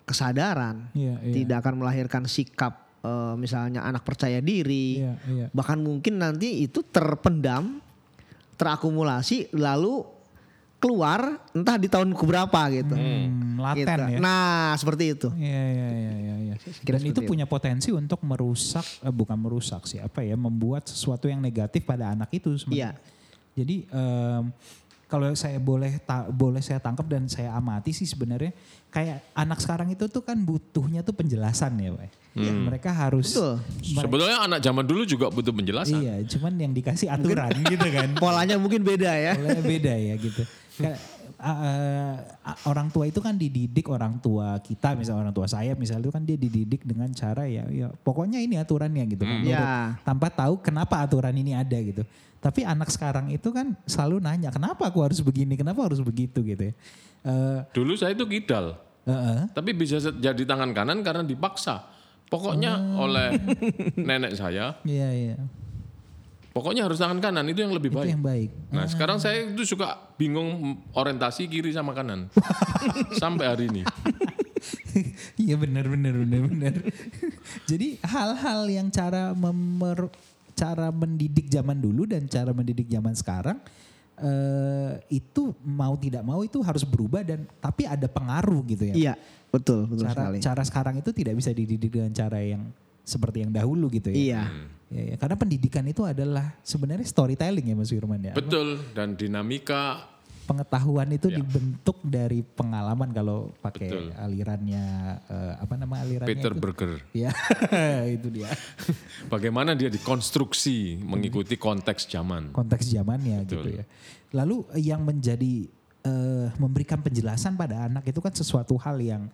Speaker 3: kesadaran,
Speaker 1: Iya, iya.
Speaker 3: tidak akan melahirkan sikap eh, misalnya anak percaya diri,
Speaker 1: Iya, iya.
Speaker 3: bahkan mungkin nanti itu terpendam, terakumulasi, lalu keluar entah di tahun keberapa gitu.
Speaker 1: Hmm, laten
Speaker 3: Gitu.
Speaker 1: ya.
Speaker 3: Nah seperti itu.
Speaker 1: Iya iya iya iya. iya.
Speaker 3: kira
Speaker 1: Dan itu
Speaker 3: seperti
Speaker 1: punya potensi untuk merusak, eh, bukan merusak sih, apa ya, membuat sesuatu yang negatif pada anak itu sebenarnya.
Speaker 3: Iya.
Speaker 1: Jadi em, kalau saya boleh ta- boleh saya tangkap dan saya amati sih sebenarnya kayak anak sekarang itu tuh kan butuhnya tuh penjelasan ya, Pak. Mereka harus
Speaker 3: Betul.
Speaker 1: mere-
Speaker 2: Sebetulnya anak zaman dulu juga butuh penjelasan.
Speaker 1: Iya, cuman yang dikasih aturan gitu kan.
Speaker 3: Polanya mungkin beda ya.
Speaker 1: Oleh beda ya gitu. Uh, uh, orang tua itu kan dididik orang tua kita misalnya orang tua saya misalnya itu kan dia dididik dengan cara ya ya pokoknya ini aturannya gitu kan. Nurut.
Speaker 3: Ya.
Speaker 1: tanpa tahu kenapa aturan ini ada gitu. Tapi anak sekarang itu kan selalu nanya kenapa aku harus begini, kenapa harus begitu gitu ya. Eh,
Speaker 2: Dulu saya itu kidal,
Speaker 1: eh, eh.
Speaker 2: tapi bisa jadi tangan kanan karena dipaksa. Pokoknya oleh nenek saya,
Speaker 1: Iya iya.
Speaker 2: Pokoknya harus tangan kanan itu yang lebih
Speaker 1: Itu
Speaker 2: baik.
Speaker 1: yang baik.
Speaker 2: Nah sekarang saya itu suka bingung orientasi kiri sama kanan sampai hari ini.
Speaker 1: Iya benar benar benar benar. Jadi hal-hal yang cara memer, cara mendidik zaman dulu dan cara mendidik zaman sekarang eh, itu mau tidak mau itu harus berubah dan tapi ada pengaruh gitu ya.
Speaker 3: Iya, betul, betul
Speaker 1: cara
Speaker 3: sekali.
Speaker 1: cara sekarang itu tidak bisa dididik dengan cara yang seperti yang dahulu gitu ya.
Speaker 3: Iya.
Speaker 1: Ya, ya. Karena pendidikan itu adalah sebenarnya storytelling ya Mas Firman ya.
Speaker 2: Betul dan dinamika
Speaker 1: Pengetahuan itu
Speaker 2: Ya.
Speaker 1: dibentuk dari pengalaman kalau pakai
Speaker 2: Betul.
Speaker 1: alirannya eh, apa nama alirannya
Speaker 2: Peter
Speaker 1: itu?
Speaker 2: Berger.
Speaker 1: Ya, itu dia.
Speaker 2: Bagaimana dia dikonstruksi mengikuti konteks zaman.
Speaker 1: Konteks zamannya
Speaker 2: Betul.
Speaker 1: gitu ya. Lalu yang menjadi eh, memberikan penjelasan pada anak itu kan sesuatu hal yang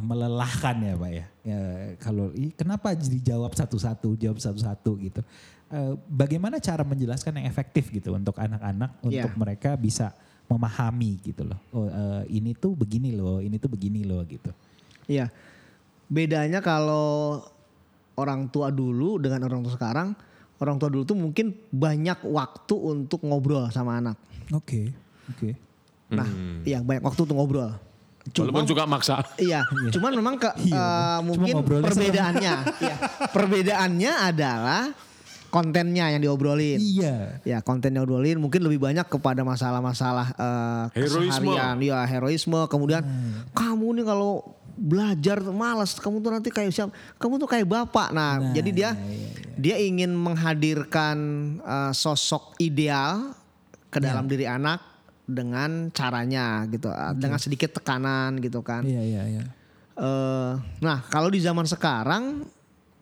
Speaker 1: melelahkan ya Pak ya. Ya, kalau "Ih, kenapa dijawab satu-satu, jawab satu-satu gitu. Eh, bagaimana cara menjelaskan yang efektif gitu untuk anak-anak
Speaker 3: Iya.
Speaker 1: untuk mereka bisa memahami gitu loh. Oh, eh, ini tuh begini loh, ini tuh begini loh gitu.
Speaker 3: Iya. Bedanya kalau orang tua dulu dengan orang tua sekarang, orang tua dulu tuh mungkin banyak waktu untuk ngobrol sama anak.
Speaker 1: Oke, oke.
Speaker 3: Nah, iya banyak waktu untuk ngobrol. Cuma,
Speaker 2: Walaupun juga maksa.
Speaker 3: iya, cuman memang ke,
Speaker 1: Iya, cuma
Speaker 3: mungkin perbedaannya, iya, perbedaannya adalah kontennya yang diobrolin.
Speaker 1: Iya.
Speaker 3: Ya konten yang diobrolin mungkin lebih banyak kepada masalah-masalah eh,
Speaker 2: Heroisme.
Speaker 3: keseharian, ya heroisme. Kemudian kamu nih kalau belajar malas, kamu tuh nanti kayak siapa? Kamu tuh kayak bapak. Nah, jadi dia dia ingin menghadirkan eh, sosok ideal ke dalam diri anak dengan caranya gitu, eh, dengan sedikit tekanan gitu kan.
Speaker 1: Iya, iya, iya.
Speaker 3: Eh, nah kalau di zaman sekarang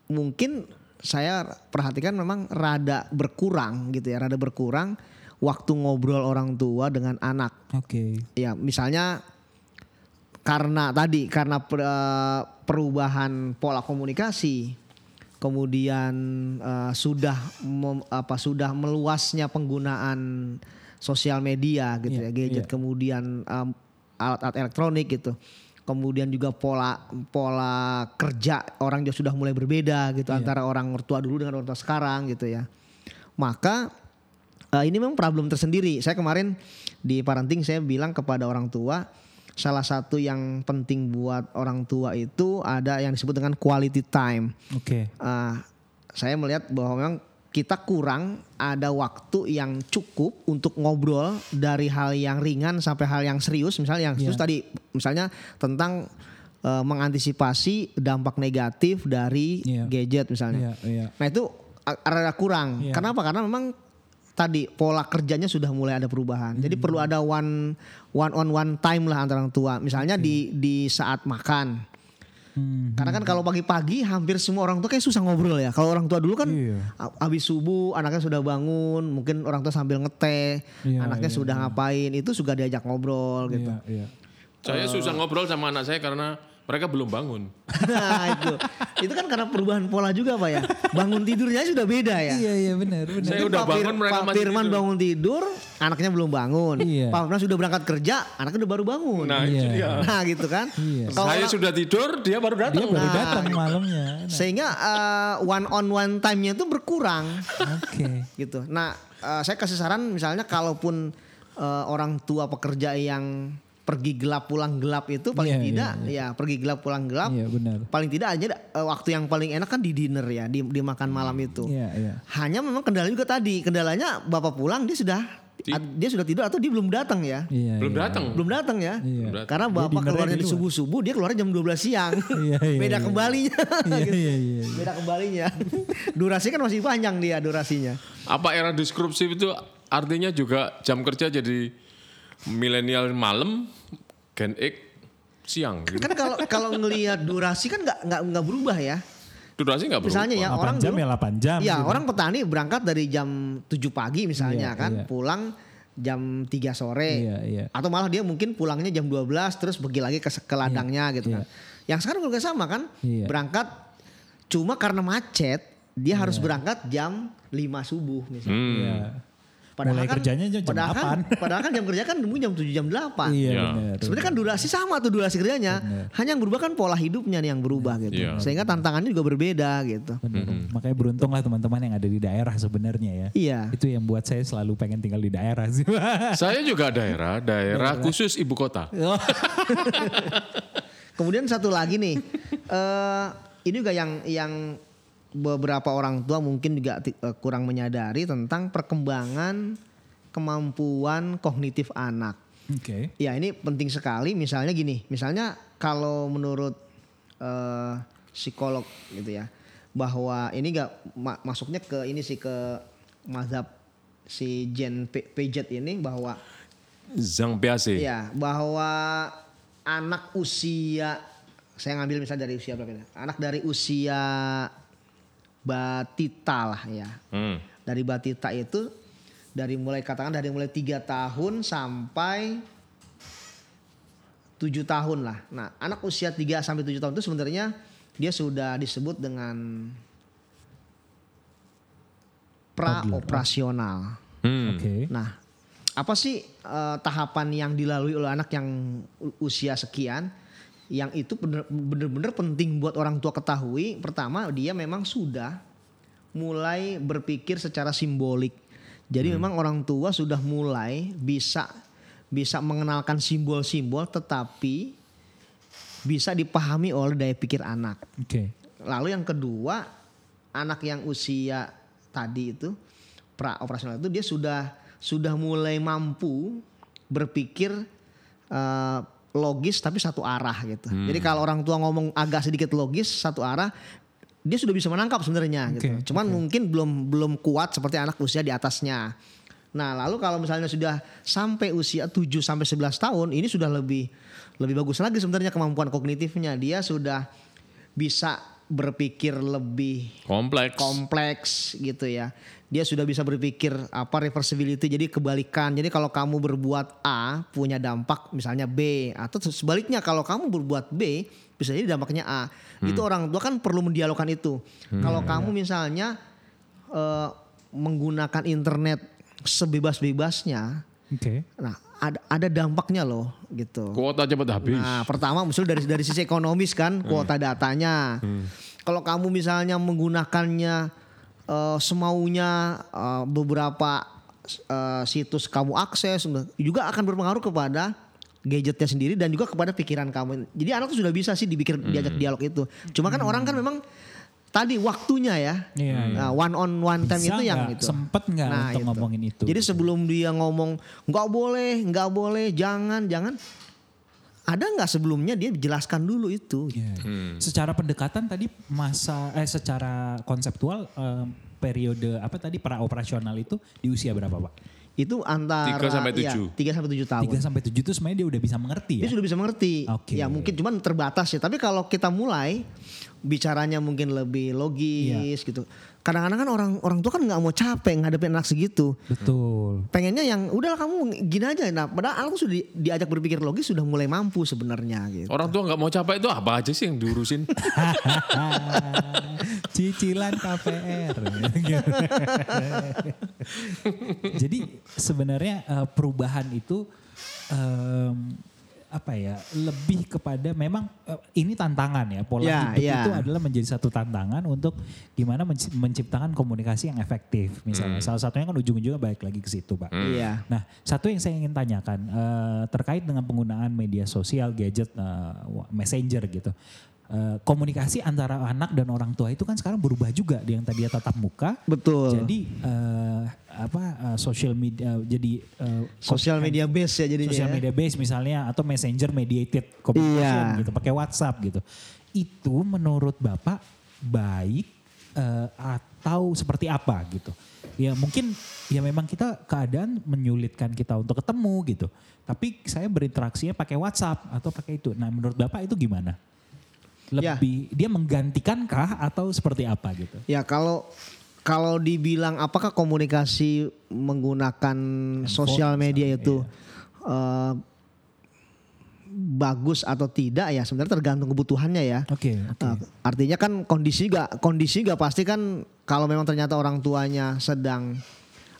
Speaker 3: mungkin saya perhatikan memang rada berkurang gitu ya, rada berkurang waktu ngobrol orang tua dengan anak.
Speaker 1: Oke.
Speaker 3: Ya misalnya karena tadi karena per- eh, perubahan pola komunikasi, kemudian eh, sudah mem- apa sudah meluasnya penggunaan sosial media gitu
Speaker 1: Iya,
Speaker 3: ya, gadget
Speaker 1: iya.
Speaker 3: kemudian em, alat-alat elektronik gitu. Kemudian juga pola pola kerja orang juga sudah mulai berbeda gitu antara orang tua dulu dengan orang tua sekarang gitu ya. Maka eh, ini memang problem tersendiri. Saya kemarin di parenting saya bilang kepada orang tua salah satu yang penting buat orang tua itu ada yang disebut dengan quality time.
Speaker 1: Oke.
Speaker 3: Ah, saya melihat bahwa memang kita kurang ada waktu yang cukup untuk ngobrol dari hal yang ringan sampai hal yang serius. Misalnya yang serius
Speaker 1: Iya.
Speaker 3: tadi, misalnya tentang eh, mengantisipasi dampak negatif dari
Speaker 1: Iya.
Speaker 3: gadget misalnya.
Speaker 1: Iya, iya.
Speaker 3: Nah itu rada kurang.
Speaker 1: Iya.
Speaker 3: Kenapa? Karena memang tadi pola kerjanya sudah mulai ada perubahan. Jadi perlu ada one one on one time lah antara orang tua. Misalnya di di saat makan.
Speaker 1: Hmm.
Speaker 3: Karena kan kalau pagi-pagi hampir semua orang tua kayak susah ngobrol ya. Kalau orang tua dulu kan
Speaker 1: Iya.
Speaker 3: a- habis subuh anaknya sudah bangun, mungkin orang tua sambil ngeteh,
Speaker 1: Iya,
Speaker 3: anaknya
Speaker 1: iya,
Speaker 3: sudah ngapain, itu juga diajak ngobrol gitu.
Speaker 1: Iya, iya.
Speaker 2: Saya susah ngobrol sama anak saya karena mereka belum bangun.
Speaker 3: nah itu, itu kan karena perubahan pola juga pak ya. Bangun tidurnya sudah beda ya.
Speaker 1: Iya, iya benar, benar.
Speaker 2: Saya
Speaker 3: Mungkin
Speaker 2: udah
Speaker 3: Pak
Speaker 2: bangun, mereka
Speaker 3: Pak
Speaker 2: masih
Speaker 3: Firman
Speaker 2: tidur.
Speaker 3: bangun tidur, anaknya belum bangun.
Speaker 1: Iya.
Speaker 3: Pak Firman sudah berangkat kerja, anaknya udah baru bangun.
Speaker 2: Nah, itu
Speaker 1: Iya.
Speaker 2: dia.
Speaker 3: Nah, gitu kan.
Speaker 1: Iya.
Speaker 3: Kalau
Speaker 2: Saya
Speaker 3: orang-
Speaker 2: sudah tidur, dia baru datang.
Speaker 1: Dia baru
Speaker 3: Nah.
Speaker 1: datang malamnya. Nah,
Speaker 3: sehingga uh, one on one time-nya itu berkurang
Speaker 1: Oke.
Speaker 3: gitu. Nah, uh, saya kasih saran misalnya kalaupun uh, orang tua pekerja yang pergi gelap pulang gelap itu paling
Speaker 1: Iya,
Speaker 3: tidak
Speaker 1: iya,
Speaker 3: ya pergi gelap pulang gelap
Speaker 1: Iya, benar.
Speaker 3: paling tidak aja uh, waktu yang paling enak kan di dinner ya di, di makan malam itu.
Speaker 1: Iya, iya.
Speaker 3: Hanya memang kendala juga tadi kendalanya bapak pulang dia sudah dia sudah tidur atau dia belum datang ya.
Speaker 1: Iya.
Speaker 2: belum
Speaker 1: iya.
Speaker 2: datang.
Speaker 3: Belum datang ya.
Speaker 1: Iya.
Speaker 2: Belum datang.
Speaker 3: Karena bapak keluarnya
Speaker 1: di
Speaker 3: di
Speaker 1: luar.
Speaker 3: subuh-subuh dia keluar jam 12 siang.
Speaker 1: Iya, iya,
Speaker 3: Beda
Speaker 1: iya.
Speaker 3: kembalinya.
Speaker 1: Iya,
Speaker 3: Gitu.
Speaker 1: iya, iya.
Speaker 3: Beda kembalinya. Durasi kan masih panjang dia durasinya.
Speaker 2: Apa era disrupsi itu artinya juga jam kerja jadi milenial malam, Gen X siang. Gitu.
Speaker 3: Kan kalau kalau ngelihat durasi kan nggak nggak nggak berubah ya.
Speaker 2: Durasi nggak berubah.
Speaker 3: Misalnya ya
Speaker 1: 8
Speaker 3: orang
Speaker 1: jam
Speaker 3: dulu,
Speaker 1: ya 8 jam.
Speaker 3: Ya
Speaker 1: gitu.
Speaker 3: orang petani berangkat dari jam 7 pagi misalnya
Speaker 1: Iya,
Speaker 3: kan,
Speaker 1: iya.
Speaker 3: pulang jam 3 sore.
Speaker 1: Iya, iya.
Speaker 3: Atau malah dia mungkin pulangnya jam 12 terus pergi lagi ke, ke ladangnya gitu kan. Yang sekarang juga sama kan,
Speaker 1: Iya.
Speaker 3: berangkat cuma karena macet dia harus berangkat jam 5 subuh misalnya.
Speaker 2: Hmm.
Speaker 1: Iya. Mulai kerjanya jam
Speaker 3: padahal kan,
Speaker 1: 8.
Speaker 3: padahal kan jam kerja kan mungkin jam 7 jam 8.
Speaker 1: Iya,
Speaker 2: Iya.
Speaker 1: benar.
Speaker 3: Sebenarnya kan durasi sama tuh durasi kerjanya. Hanya yang berubah kan pola hidupnya nih yang berubah gitu.
Speaker 2: Iya.
Speaker 3: Sehingga tantangannya juga berbeda gitu.
Speaker 1: Benar. Makanya beruntung lah teman-teman yang ada di daerah sebenarnya ya.
Speaker 3: Iya.
Speaker 1: Itu yang buat saya selalu pengen tinggal di daerah sih.
Speaker 2: Saya juga daerah, daerah khusus ibu kota.
Speaker 1: Oh,
Speaker 3: Kemudian satu lagi nih, eh ini juga yang yang beberapa orang tua mungkin juga eh, kurang menyadari tentang perkembangan kemampuan kognitif anak.
Speaker 1: Oke.
Speaker 3: Ya ini penting sekali. Misalnya gini, misalnya kalau menurut eh, psikolog gitu ya, bahwa ini gak ma- masuknya ke ini sih ke mazhab si Jen P- Piaget ini bahwa
Speaker 2: Zhang Piaget.
Speaker 3: ya bahwa anak usia saya ngambil misal dari usia berapa ini? Anak dari usia batita lah ya.
Speaker 2: Hmm.
Speaker 3: Dari batita itu dari mulai katakan dari mulai tiga tahun sampai tujuh tahun lah. Nah, anak usia 3 sampai 7 tahun itu sebenarnya dia sudah disebut dengan praoperasional.
Speaker 2: Hmm.
Speaker 1: Oke.
Speaker 3: Nah, apa sih eh, tahapan yang dilalui oleh anak yang usia sekian yang itu bener-bener penting buat orang tua ketahui. Pertama, dia memang sudah mulai berpikir secara simbolik. Jadi memang orang tua sudah mulai bisa bisa mengenalkan simbol-simbol tetapi bisa dipahami oleh daya pikir anak.
Speaker 1: Oke.
Speaker 3: Lalu yang kedua, anak yang usia tadi itu pra operasional itu dia sudah sudah mulai mampu berpikir eh, logis tapi satu arah gitu. Jadi kalau orang tua ngomong agak sedikit logis satu arah dia sudah bisa menangkap sebenarnya gitu.
Speaker 1: Oke,
Speaker 3: Cuman mungkin belum belum kuat seperti anak usia di atasnya. Nah, lalu kalau misalnya sudah sampai usia 7 sampai 11 tahun, ini sudah lebih lebih bagus lagi sebenarnya kemampuan kognitifnya. Dia sudah bisa berpikir lebih
Speaker 2: Kompleks.
Speaker 3: kompleks gitu ya. Dia sudah bisa berpikir apa reversibility jadi kebalikan. Jadi kalau kamu berbuat A punya dampak misalnya B atau sebaliknya kalau kamu berbuat B bisa jadi dampaknya A. Itu orang tua kan perlu mendialogkan itu. Kalau kamu misalnya eh, menggunakan internet sebebas-bebasnya,
Speaker 1: Oke.
Speaker 3: nah ada ada dampaknya loh gitu.
Speaker 2: Kuota cepat habis.
Speaker 3: Nah, pertama muncul dari dari sisi ekonomis kan kuota datanya. Kalau kamu misalnya menggunakannya eh, semaunya eh, beberapa eh, situs kamu akses juga akan berpengaruh kepada gadgetnya sendiri dan juga kepada pikiran kamu. Jadi anak tuh sudah bisa sih dipikir diajak dialog itu. Cuma kan orang kan memang tadi waktunya ya.
Speaker 1: Iya,
Speaker 3: Nah, one on one time
Speaker 1: Bisa
Speaker 3: itu yang itu.
Speaker 1: Sempet nggak
Speaker 3: Nah,
Speaker 1: untuk
Speaker 3: itu.
Speaker 1: ngomongin itu?
Speaker 3: Jadi
Speaker 1: gitu?
Speaker 3: sebelum dia ngomong nggak boleh, nggak boleh, jangan, jangan. Ada nggak sebelumnya dia jelaskan dulu itu.
Speaker 1: Iya.
Speaker 2: Hmm.
Speaker 1: Secara pendekatan tadi masa eh secara konseptual eh, periode apa tadi pra operasional itu di usia berapa pak?
Speaker 3: Itu antara
Speaker 2: Tiga sampai
Speaker 3: iya,
Speaker 2: tujuh.
Speaker 3: tiga sampai tujuh tahun.
Speaker 1: 3 sampai 7 itu sebenarnya dia udah bisa mengerti
Speaker 3: Dia
Speaker 1: ya.
Speaker 3: sudah bisa mengerti.
Speaker 1: Oke.
Speaker 3: Ya mungkin cuman terbatas ya. Tapi kalau kita mulai bicaranya mungkin lebih logis
Speaker 1: Iya.
Speaker 3: gitu. Kadang-kadang kan orang orang tua kan nggak mau capek ngadepin anak segitu.
Speaker 1: Betul.
Speaker 3: Pengennya yang udahlah kamu gini aja. Nah, padahal anak tuh sudah di- diajak berpikir logis sudah mulai mampu sebenarnya gitu.
Speaker 2: Orang tua nggak mau capek itu apa aja sih yang diurusin?
Speaker 1: Cicilan KPR. Jadi sebenarnya eh, perubahan itu em, apa ya lebih kepada memang eh, ini tantangan ya pola
Speaker 3: Ya,
Speaker 1: hidup
Speaker 3: ya.
Speaker 1: itu adalah menjadi satu tantangan untuk gimana menci- menciptakan komunikasi yang efektif misalnya salah satunya kan ujung-ujungnya balik lagi ke situ pak.
Speaker 3: Iya.
Speaker 1: Nah, satu yang saya ingin tanyakan eh, terkait dengan penggunaan media sosial, gadget, wa- messenger gitu. Eh, komunikasi antara anak dan orang tua itu kan sekarang berubah juga. Yang tadinya tatap muka,
Speaker 3: Betul.
Speaker 1: jadi eh, apa eh, social media, jadi eh,
Speaker 3: Sosial media base ya jadinya.
Speaker 1: social
Speaker 3: ya.
Speaker 1: media base misalnya atau messenger mediated communication
Speaker 3: Iya.
Speaker 1: gitu, pakai WhatsApp gitu. Itu menurut bapak baik eh, atau seperti apa gitu? Ya mungkin ya memang kita keadaan menyulitkan kita untuk ketemu gitu. Tapi saya berinteraksinya pakai WhatsApp atau pakai itu. Nah menurut bapak itu gimana?
Speaker 3: Ya.
Speaker 1: Lebih dia menggantikankah atau seperti apa gitu?
Speaker 3: Ya kalau kalau dibilang apakah komunikasi menggunakan sosial media itu eh, bagus atau tidak ya sebenarnya tergantung kebutuhannya ya.
Speaker 1: Oke, oke.
Speaker 3: Eh, artinya kan kondisi gak kondisi gak pasti kan kalau memang ternyata orang tuanya sedang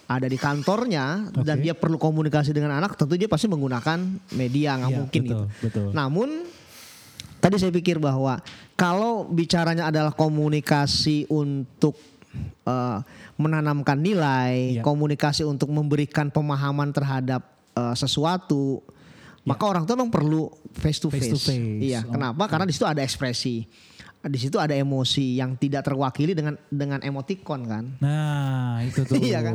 Speaker 3: ada di kantornya dan
Speaker 1: Oke.
Speaker 3: dia perlu komunikasi dengan anak tentu dia pasti menggunakan media nggak
Speaker 1: Iya,
Speaker 3: mungkin
Speaker 1: betul,
Speaker 3: gitu.
Speaker 1: betul.
Speaker 3: Namun tadi saya pikir bahwa kalau bicaranya adalah komunikasi untuk eh, menanamkan nilai,
Speaker 1: Iya.
Speaker 3: komunikasi untuk memberikan pemahaman terhadap eh, sesuatu, maka orang tua memang perlu face to face.
Speaker 1: Face to face.
Speaker 3: Iya,
Speaker 1: Oh,
Speaker 3: kenapa? Karena di situ ada ekspresi. Di situ ada emosi yang tidak terwakili dengan dengan emotikon kan.
Speaker 1: Nah itu tuh.
Speaker 3: Iya kan?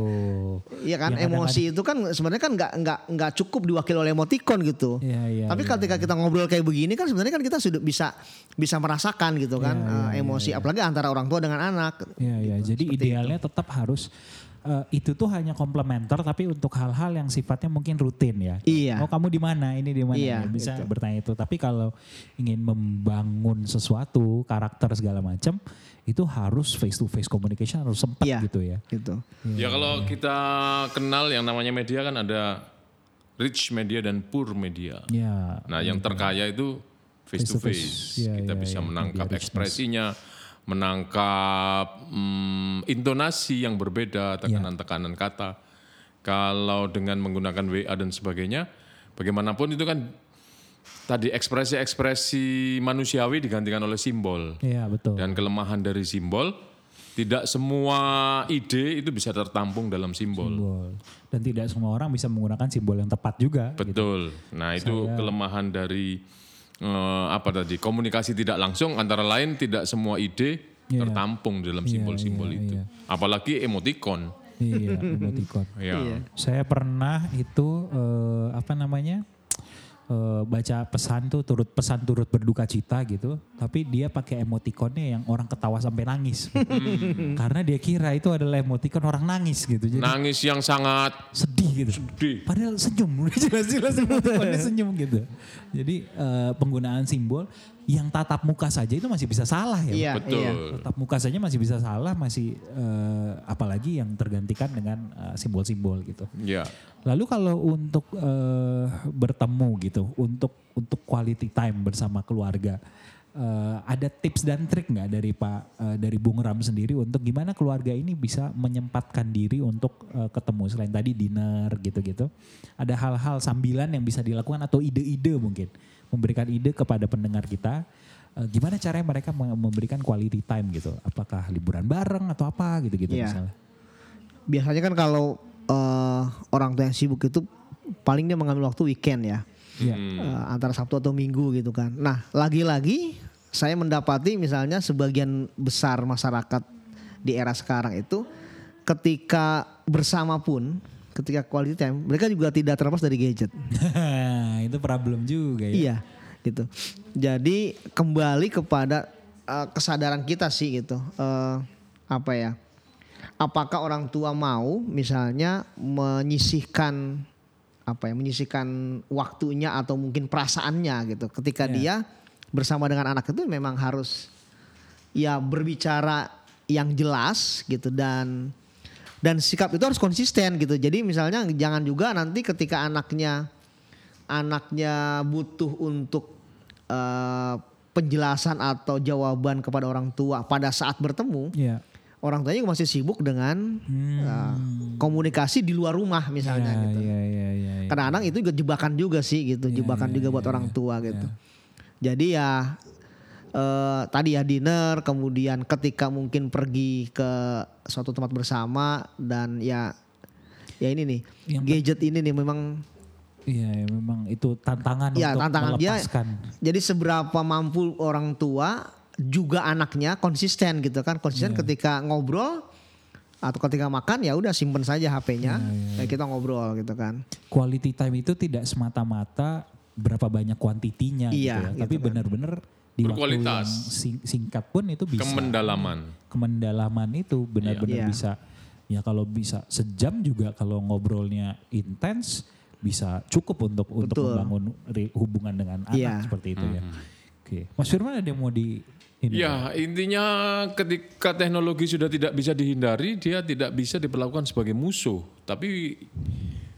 Speaker 3: Iya kan
Speaker 1: Yang
Speaker 3: emosi itu kan sebenarnya kan nggak nggak nggak cukup diwakili oleh emotikon gitu.
Speaker 1: Iya, iya,
Speaker 3: Tapi
Speaker 1: iya.
Speaker 3: ketika kita ngobrol kayak begini kan sebenarnya kan kita sudah bisa bisa merasakan gitu kan
Speaker 1: Iya,
Speaker 3: eh,
Speaker 1: iya,
Speaker 3: emosi apalagi antara orang tua dengan anak.
Speaker 1: Iya, iya. Jadi
Speaker 3: Seperti
Speaker 1: idealnya tetap harus eh, itu tuh hanya komplementer tapi untuk hal-hal yang sifatnya mungkin rutin ya.
Speaker 3: Iya.
Speaker 1: Oh kamu di mana? Ini di mana?
Speaker 3: Iya,
Speaker 1: Ya, bisa
Speaker 3: gitu.
Speaker 1: bertanya itu. Tapi kalau ingin membangun sesuatu, karakter segala macam, itu harus face to face communication harus sempat
Speaker 3: Iya.
Speaker 1: gitu ya.
Speaker 3: Gitu.
Speaker 2: Ya kalau kita kenal yang namanya media kan ada rich media dan poor media.
Speaker 1: Ya.
Speaker 2: Nah, yang terkaya itu face to face.
Speaker 1: Iya,
Speaker 2: Kita
Speaker 1: iya,
Speaker 2: bisa
Speaker 1: iya,
Speaker 2: menangkap
Speaker 1: media
Speaker 2: ekspresinya, menangkap mm, intonasi yang berbeda, tekanan-tekanan kata. Kalau dengan menggunakan WA dan sebagainya, bagaimanapun itu kan tadi ekspresi-ekspresi manusiawi digantikan oleh simbol.
Speaker 1: Iya, betul.
Speaker 2: Dan kelemahan dari simbol, tidak semua ide itu bisa tertampung dalam simbol.
Speaker 1: Simbol. Dan tidak semua orang bisa menggunakan simbol yang tepat juga.
Speaker 2: Betul. Nah itu kelemahan dari eh, apa tadi komunikasi tidak langsung antara lain tidak semua ide
Speaker 1: Iya.
Speaker 2: tertampung dalam
Speaker 1: Iya,
Speaker 2: simbol-simbol
Speaker 1: iya,
Speaker 2: itu.
Speaker 1: iya.
Speaker 2: Apalagi emoticon.
Speaker 1: Iya, emoticon.
Speaker 2: Ya.
Speaker 1: Saya pernah itu eh, apa namanya eh, baca pesan tuh turut pesan turut berduka cita gitu, tapi dia pakai emoticonnya yang orang ketawa sampai nangis, karena dia kira itu adalah emoticon orang nangis gitu, jadi
Speaker 2: Nangis yang sangat
Speaker 1: sedih gitu.
Speaker 2: sedih.
Speaker 1: Padahal senyum, jelas-jelas emoticonnya senyum gitu. Jadi eh, penggunaan simbol yang tatap muka saja itu masih bisa salah ya.
Speaker 3: Iya,
Speaker 2: Betul.
Speaker 3: iya.
Speaker 1: Tatap muka saja masih bisa salah, masih eh, apalagi yang tergantikan dengan eh, simbol-simbol gitu.
Speaker 2: Ya.
Speaker 1: Lalu kalau untuk eh, bertemu gitu, untuk untuk quality time bersama keluarga, eh, ada tips dan trik nggak dari Pak eh, dari Bung Ram sendiri untuk gimana keluarga ini bisa menyempatkan diri untuk eh, ketemu selain tadi dinner gitu-gitu, ada hal-hal sambilan yang bisa dilakukan atau ide-ide mungkin memberikan ide kepada pendengar kita. eh, Gimana caranya mereka mem- memberikan quality time gitu? Apakah liburan bareng atau apa gitu-gitu
Speaker 3: Iya.
Speaker 1: misalnya?
Speaker 3: Biasanya kan kalau eh, orang tua yang sibuk itu paling dia mengambil waktu weekend ya.
Speaker 1: Iya.
Speaker 3: Eh, antara Sabtu atau Minggu gitu kan. Nah, lagi-lagi saya mendapati misalnya sebagian besar masyarakat di era sekarang itu ketika bersama pun ketika quality time mereka juga tidak terlepas dari gadget.
Speaker 1: itu problem juga ya.
Speaker 3: Iya, gitu. Jadi kembali kepada eh, kesadaran kita sih gitu. Eh, apa ya? Apakah orang tua mau misalnya menyisihkan apa ya? Menyisihkan waktunya atau mungkin perasaannya gitu. Ketika
Speaker 1: Iya.
Speaker 3: dia bersama dengan anak itu memang harus ya berbicara yang jelas gitu dan dan sikap itu harus konsisten gitu. Jadi misalnya jangan juga nanti ketika anaknya anaknya butuh untuk eh, penjelasan atau jawaban kepada orang tua pada saat bertemu,
Speaker 1: Iya.
Speaker 3: orang tuanya masih sibuk dengan eh, komunikasi di luar rumah misalnya
Speaker 1: Iya,
Speaker 3: gitu.
Speaker 1: iya, iya, iya, iya.
Speaker 3: Kadang-kadang itu juga jebakan juga sih gitu, jebakan juga buat orang tua gitu. Jadi ya eh, tadi ya dinner, kemudian ketika mungkin pergi ke suatu tempat bersama dan ya ya ini nih
Speaker 1: Yang
Speaker 3: gadget ini nih memang
Speaker 1: Iya, ya, memang itu tantangan
Speaker 3: ya
Speaker 1: untuk
Speaker 3: tantangan dia.
Speaker 1: melepaskan.
Speaker 3: Jadi seberapa mampu orang tua juga anaknya konsisten gitu kan, konsisten ketika ngobrol atau ketika makan ya udah simpen saja HP-nya, ya kita ngobrol gitu kan.
Speaker 1: Quality time itu tidak semata-mata berapa banyak kuantitinya
Speaker 3: Iya,
Speaker 1: gitu ya,
Speaker 3: gitu
Speaker 1: tapi
Speaker 3: kan.
Speaker 1: Di waktu yang
Speaker 2: Berkualitas.
Speaker 1: sing- singkat pun itu bisa.
Speaker 2: Kemendalaman.
Speaker 1: Kemendalaman itu benar-benar
Speaker 3: Iya.
Speaker 1: bisa. Ya kalau bisa sejam juga kalau ngobrolnya intens bisa cukup untuk untuk
Speaker 3: Betul.
Speaker 1: membangun re- hubungan dengan anak
Speaker 3: Iya.
Speaker 1: seperti itu ya. Oke, Mas Firman ada yang mau di ini?
Speaker 2: Ya, intinya ketika teknologi sudah tidak bisa dihindari, dia tidak bisa diperlakukan sebagai musuh. Tapi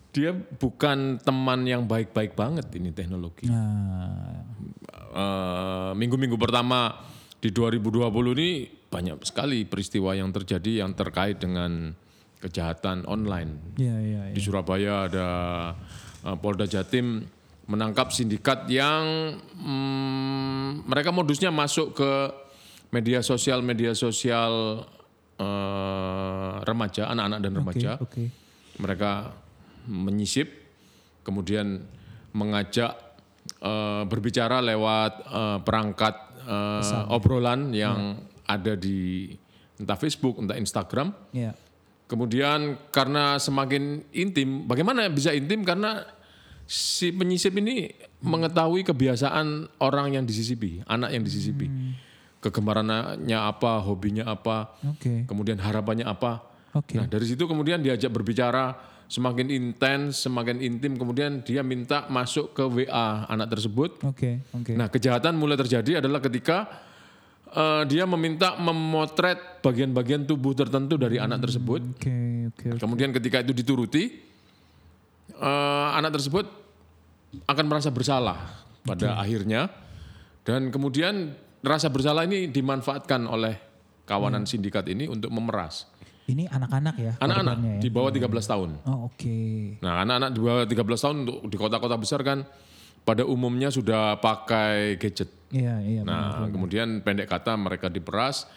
Speaker 2: dia bukan teman yang baik-baik banget ini teknologi.
Speaker 1: Nah,
Speaker 2: Eh, Minggu-minggu pertama di 2020 ini banyak sekali peristiwa yang terjadi yang terkait dengan kejahatan online.
Speaker 1: ya ya. ya.
Speaker 2: Di Surabaya ada eh, Polda Jatim menangkap sindikat yang mm, mereka modusnya masuk ke media sosial media sosial eh, remaja, anak-anak dan remaja.
Speaker 1: Oke.
Speaker 2: Mereka menyisip, kemudian mengajak eh, berbicara lewat eh, perangkat eh, obrolan yang ada di entah Facebook, entah Instagram.
Speaker 1: Ya.
Speaker 2: Kemudian karena semakin intim, bagaimana bisa intim? Karena si penyisip ini mengetahui kebiasaan orang yang disisipi, anak yang disisipi. Kegemarannya apa, hobinya apa,
Speaker 1: Oke.
Speaker 2: kemudian harapannya apa.
Speaker 1: Oke.
Speaker 2: Nah dari situ kemudian diajak berbicara semakin intens, semakin intim, kemudian dia minta masuk ke WA anak tersebut.
Speaker 1: Oke, oke.
Speaker 2: Nah kejahatan mulai terjadi adalah ketika eh, dia meminta memotret bagian-bagian tubuh tertentu dari anak tersebut.
Speaker 1: Oke, oke. oke.
Speaker 2: Kemudian ketika itu dituruti, eh, anak tersebut akan merasa bersalah pada akhirnya, dan kemudian rasa bersalah ini dimanfaatkan oleh kawanan sindikat ini untuk memeras
Speaker 1: Ini anak-anak ya?
Speaker 2: anak-anak
Speaker 1: ya?
Speaker 2: di bawah 13 tahun.
Speaker 1: Oh, oke.
Speaker 2: Nah, anak-anak di bawah 13 tahun untuk di kota-kota besar kan pada umumnya sudah pakai gadget.
Speaker 1: Iya, iya.
Speaker 2: Nah, kemudian pendek kata mereka diperas.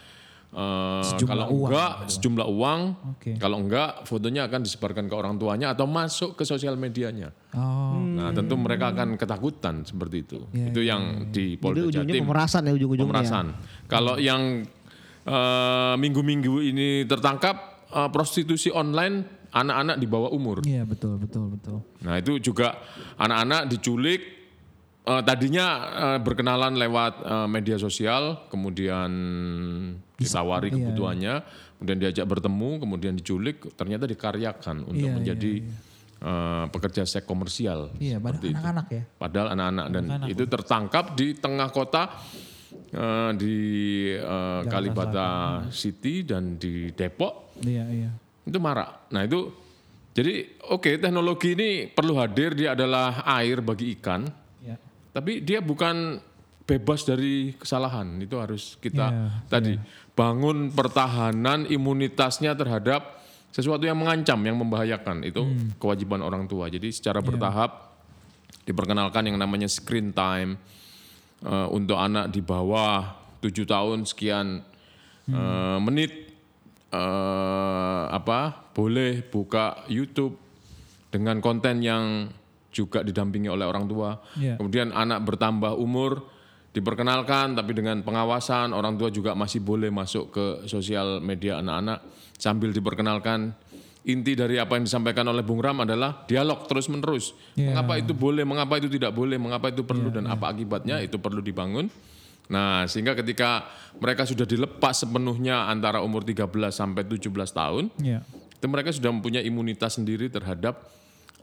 Speaker 2: Eh,
Speaker 1: Sejumlah
Speaker 2: kalau
Speaker 1: uang
Speaker 2: enggak
Speaker 1: gitu.
Speaker 2: sejumlah uang,
Speaker 1: Oke.
Speaker 2: kalau enggak fotonya akan disebarkan ke orang tuanya atau masuk ke sosial medianya.
Speaker 1: Oh,
Speaker 2: Nah, tentu mereka akan ketakutan seperti itu.
Speaker 1: Iya,
Speaker 2: itu yang di
Speaker 3: Jadi
Speaker 2: Polda
Speaker 3: ujungnya
Speaker 2: Jatim
Speaker 3: pemerasan ya ujung-ujungnya.
Speaker 2: pemerasan. Kalau yang eh, minggu-minggu ini tertangkap eh, prostitusi online anak-anak di bawah umur.
Speaker 1: Iya betul betul betul.
Speaker 2: Nah itu juga anak-anak diculik eh, tadinya eh, berkenalan lewat eh, media sosial, kemudian ditawari
Speaker 1: iya,
Speaker 2: kebutuhannya, kemudian diajak bertemu, kemudian diculik, ternyata dikaryakan untuk
Speaker 1: Iya,
Speaker 2: menjadi eh, pekerja seks komersial.
Speaker 1: Iya padahal
Speaker 2: itu.
Speaker 1: anak-anak ya.
Speaker 2: Padahal anak-anak dan itu tertangkap di tengah kota eh, di eh, Kalibata City dan di Depok
Speaker 1: Iya iya.
Speaker 2: itu marak. Nah itu jadi oke teknologi ini perlu hadir dia adalah air bagi ikan,
Speaker 1: Iya.
Speaker 2: tapi dia bukan bebas dari kesalahan. Itu harus kita
Speaker 1: Iya,
Speaker 2: tadi bangun pertahanan imunitasnya terhadap sesuatu yang mengancam, yang membahayakan. Itu
Speaker 1: Hmm.
Speaker 2: kewajiban orang tua. Jadi secara
Speaker 1: Iya.
Speaker 2: bertahap diperkenalkan yang namanya screen time eh, untuk anak di bawah tujuh tahun sekian
Speaker 1: Hmm.
Speaker 2: eh, menit eh, apa boleh buka YouTube dengan konten yang juga didampingi oleh orang tua.
Speaker 1: Iya.
Speaker 2: Kemudian anak bertambah umur diperkenalkan tapi dengan pengawasan orang tua juga masih boleh masuk ke sosial media anak-anak sambil diperkenalkan inti dari apa yang disampaikan oleh Bung Ram adalah dialog terus menerus.
Speaker 1: Iya.
Speaker 2: Mengapa itu boleh, mengapa itu tidak boleh, mengapa itu perlu dan apa akibatnya itu perlu dibangun. Nah, sehingga ketika mereka sudah dilepas sepenuhnya antara umur 13 sampai 17 tahun,
Speaker 1: Iya.
Speaker 2: itu mereka sudah mempunyai imunitas sendiri terhadap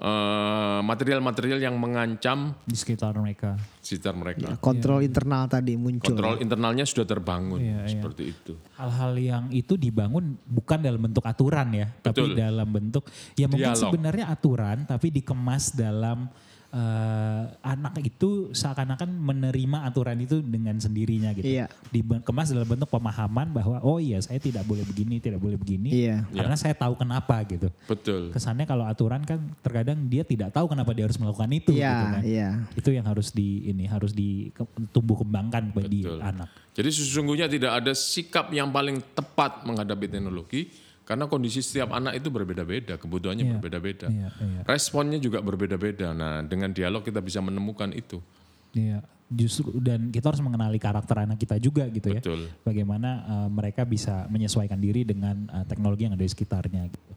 Speaker 2: eh, material-material yang mengancam
Speaker 1: Di sekitar mereka.
Speaker 2: sekitar mereka.
Speaker 3: Kontrol internal tadi muncul.
Speaker 2: Kontrol internalnya sudah terbangun
Speaker 1: Iya, iya.
Speaker 2: seperti itu.
Speaker 1: Hal-hal yang itu dibangun bukan dalam bentuk aturan ya, tapi
Speaker 2: Betul.
Speaker 1: dalam bentuk ya mungkin
Speaker 2: Dialog.
Speaker 1: sebenarnya aturan tapi dikemas dalam eh, anak itu seakan-akan menerima aturan itu dengan sendirinya gitu.
Speaker 3: Iya.
Speaker 1: Dikemas dalam bentuk pemahaman bahwa oh iya saya tidak boleh begini, tidak boleh begini.
Speaker 3: Iya.
Speaker 1: Karena saya tahu kenapa gitu.
Speaker 2: Betul.
Speaker 1: Kesannya kalau aturan kan terkadang dia tidak tahu kenapa dia harus melakukan itu gitu
Speaker 3: Iya,
Speaker 1: kan.
Speaker 3: iya.
Speaker 1: Itu yang harus di ini harus ditumbuh kembangkan di
Speaker 2: Betul.
Speaker 1: anak.
Speaker 2: Jadi sesungguhnya tidak ada sikap yang paling tepat menghadapi teknologi karena kondisi setiap anak itu berbeda-beda, kebutuhannya
Speaker 1: Iya.
Speaker 2: berbeda-beda.
Speaker 1: Iya, iya.
Speaker 2: Responnya juga berbeda-beda. Nah, dengan dialog kita bisa menemukan itu.
Speaker 1: Iya, justru dan kita harus mengenali karakter anak kita juga gitu ya.
Speaker 2: Betul.
Speaker 1: Bagaimana eh, mereka bisa menyesuaikan diri dengan eh, teknologi yang ada di sekitarnya. Gitu.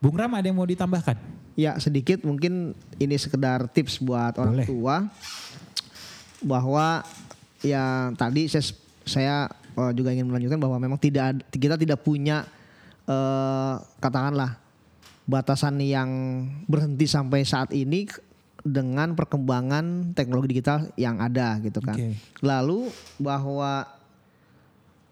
Speaker 1: Bung Ram ada yang mau ditambahkan?
Speaker 3: Ya sedikit mungkin ini sekedar tips buat orang
Speaker 1: Boleh.
Speaker 3: tua bahwa ya tadi saya saya eh, juga ingin melanjutkan bahwa memang tidak kita tidak punya eh, katakanlah batasan yang berhenti sampai saat ini dengan perkembangan teknologi digital yang ada gitu kan.
Speaker 1: Oke.
Speaker 3: Lalu bahwa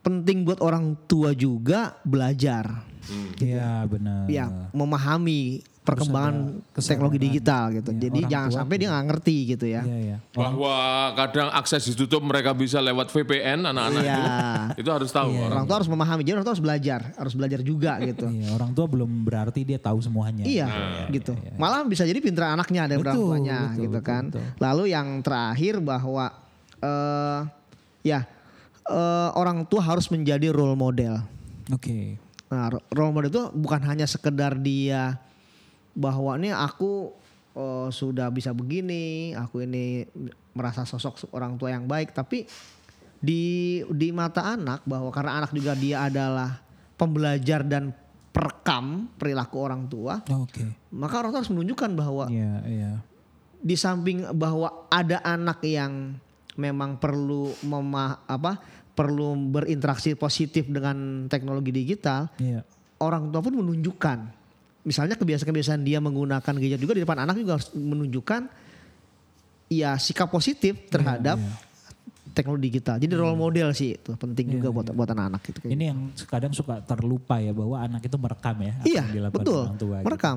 Speaker 3: penting buat orang tua juga belajar
Speaker 1: Iya benar.
Speaker 3: ya memahami perkembangan teknologi digital gitu.
Speaker 1: Iya,
Speaker 3: Jadi jangan
Speaker 1: tua
Speaker 3: sampai dia nggak ngerti gitu ya.
Speaker 1: Iya iya.
Speaker 2: Bahwa kadang akses ditutup mereka bisa lewat VPN anak-anak
Speaker 3: Iya.
Speaker 2: itu. Itu harus tahu. orang.
Speaker 3: Orang tua harus memahami, jadi orang tua harus belajar, harus belajar juga gitu.
Speaker 1: Iya, orang tua belum berarti dia tahu semuanya.
Speaker 3: Iya, gitu. Malah bisa jadi pinter anaknya dari orang tuanya
Speaker 1: betul,
Speaker 3: gitu
Speaker 1: betul,
Speaker 3: kan.
Speaker 1: betul.
Speaker 3: Lalu yang terakhir bahwa eh ya eh, orang tua harus menjadi role model.
Speaker 1: Oke.
Speaker 3: Nah, ro- role model itu bukan hanya sekedar dia bahwa ini aku eh, sudah bisa begini, aku ini merasa sosok orang tua yang baik, tapi di di mata anak bahwa karena anak juga dia adalah pembelajar dan perekam perilaku orang tua,
Speaker 1: Oke.
Speaker 3: maka orang tua harus menunjukkan bahwa
Speaker 1: Iya iya.
Speaker 3: di samping bahwa ada anak yang memang perlu mema apa perlu berinteraksi positif dengan teknologi digital,
Speaker 1: Iya.
Speaker 3: orang tua pun menunjukkan misalnya kebiasaan-kebiasaan dia menggunakan gadget juga di depan anak juga harus menunjukkan ya sikap positif terhadap
Speaker 1: iya.
Speaker 3: teknologi digital. Jadi role model sih itu penting juga buat buat anak-anak gitu.
Speaker 1: Ini yang kadang suka terlupa ya bahwa anak itu merekam ya.
Speaker 3: iya, betul.
Speaker 1: orang tua gitu.
Speaker 3: Merekam.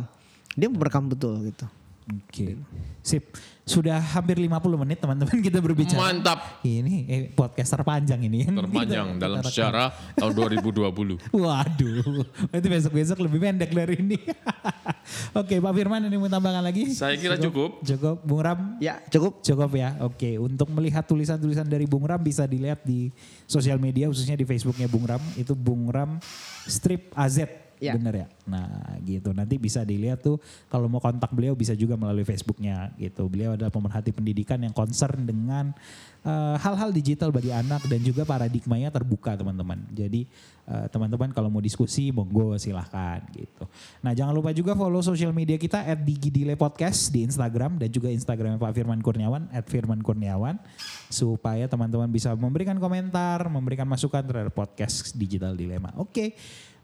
Speaker 3: Dia merekam betul gitu.
Speaker 1: Oke. Sip. Sudah hampir 50 menit teman-teman kita berbicara.
Speaker 2: Mantap.
Speaker 1: Ini eh, podcast terpanjang ini.
Speaker 2: Terpanjang
Speaker 1: Kita-
Speaker 2: dalam
Speaker 1: kita
Speaker 2: sejarah tahun 2020.
Speaker 1: Waduh, itu besok-besok lebih pendek dari ini. Oke, Pak Firman ini mau tambahkan lagi?
Speaker 2: Saya kira cukup.
Speaker 1: Cukup, Bung Ram?
Speaker 3: Ya, cukup.
Speaker 1: Cukup ya. Oke, untuk melihat tulisan-tulisan dari Bung Ram bisa dilihat di sosial media khususnya di Facebooknya Bung Ram. Itu Bung Ram Strip AZ
Speaker 3: Ya.
Speaker 1: bener ya. Nah gitu nanti bisa dilihat tuh kalau mau kontak beliau bisa juga melalui Facebooknya gitu. Beliau adalah pemerhati pendidikan yang concern dengan eh, hal-hal digital bagi anak dan juga paradigmanya terbuka teman-teman. Jadi eh, teman-teman kalau mau diskusi monggo silahkan gitu. Nah jangan lupa juga follow sosial media kita at Digidile Podcast di Instagram dan juga Instagram Pak Firman Kurniawan at Firman Kurniawan supaya teman-teman bisa memberikan komentar, memberikan masukan terhadap podcast Digital Dilema. Oke.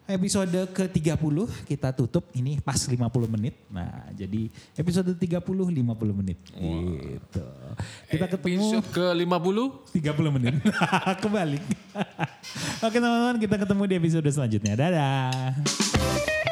Speaker 1: Episode ke-30 kita tutup ini pas 50 menit. Nah, jadi episode 30 50 menit. Gitu. Kita ketemu
Speaker 2: Episode ke 50
Speaker 1: 30 menit. Kebalik. Oke teman-teman, kita ketemu di episode selanjutnya. Dadah.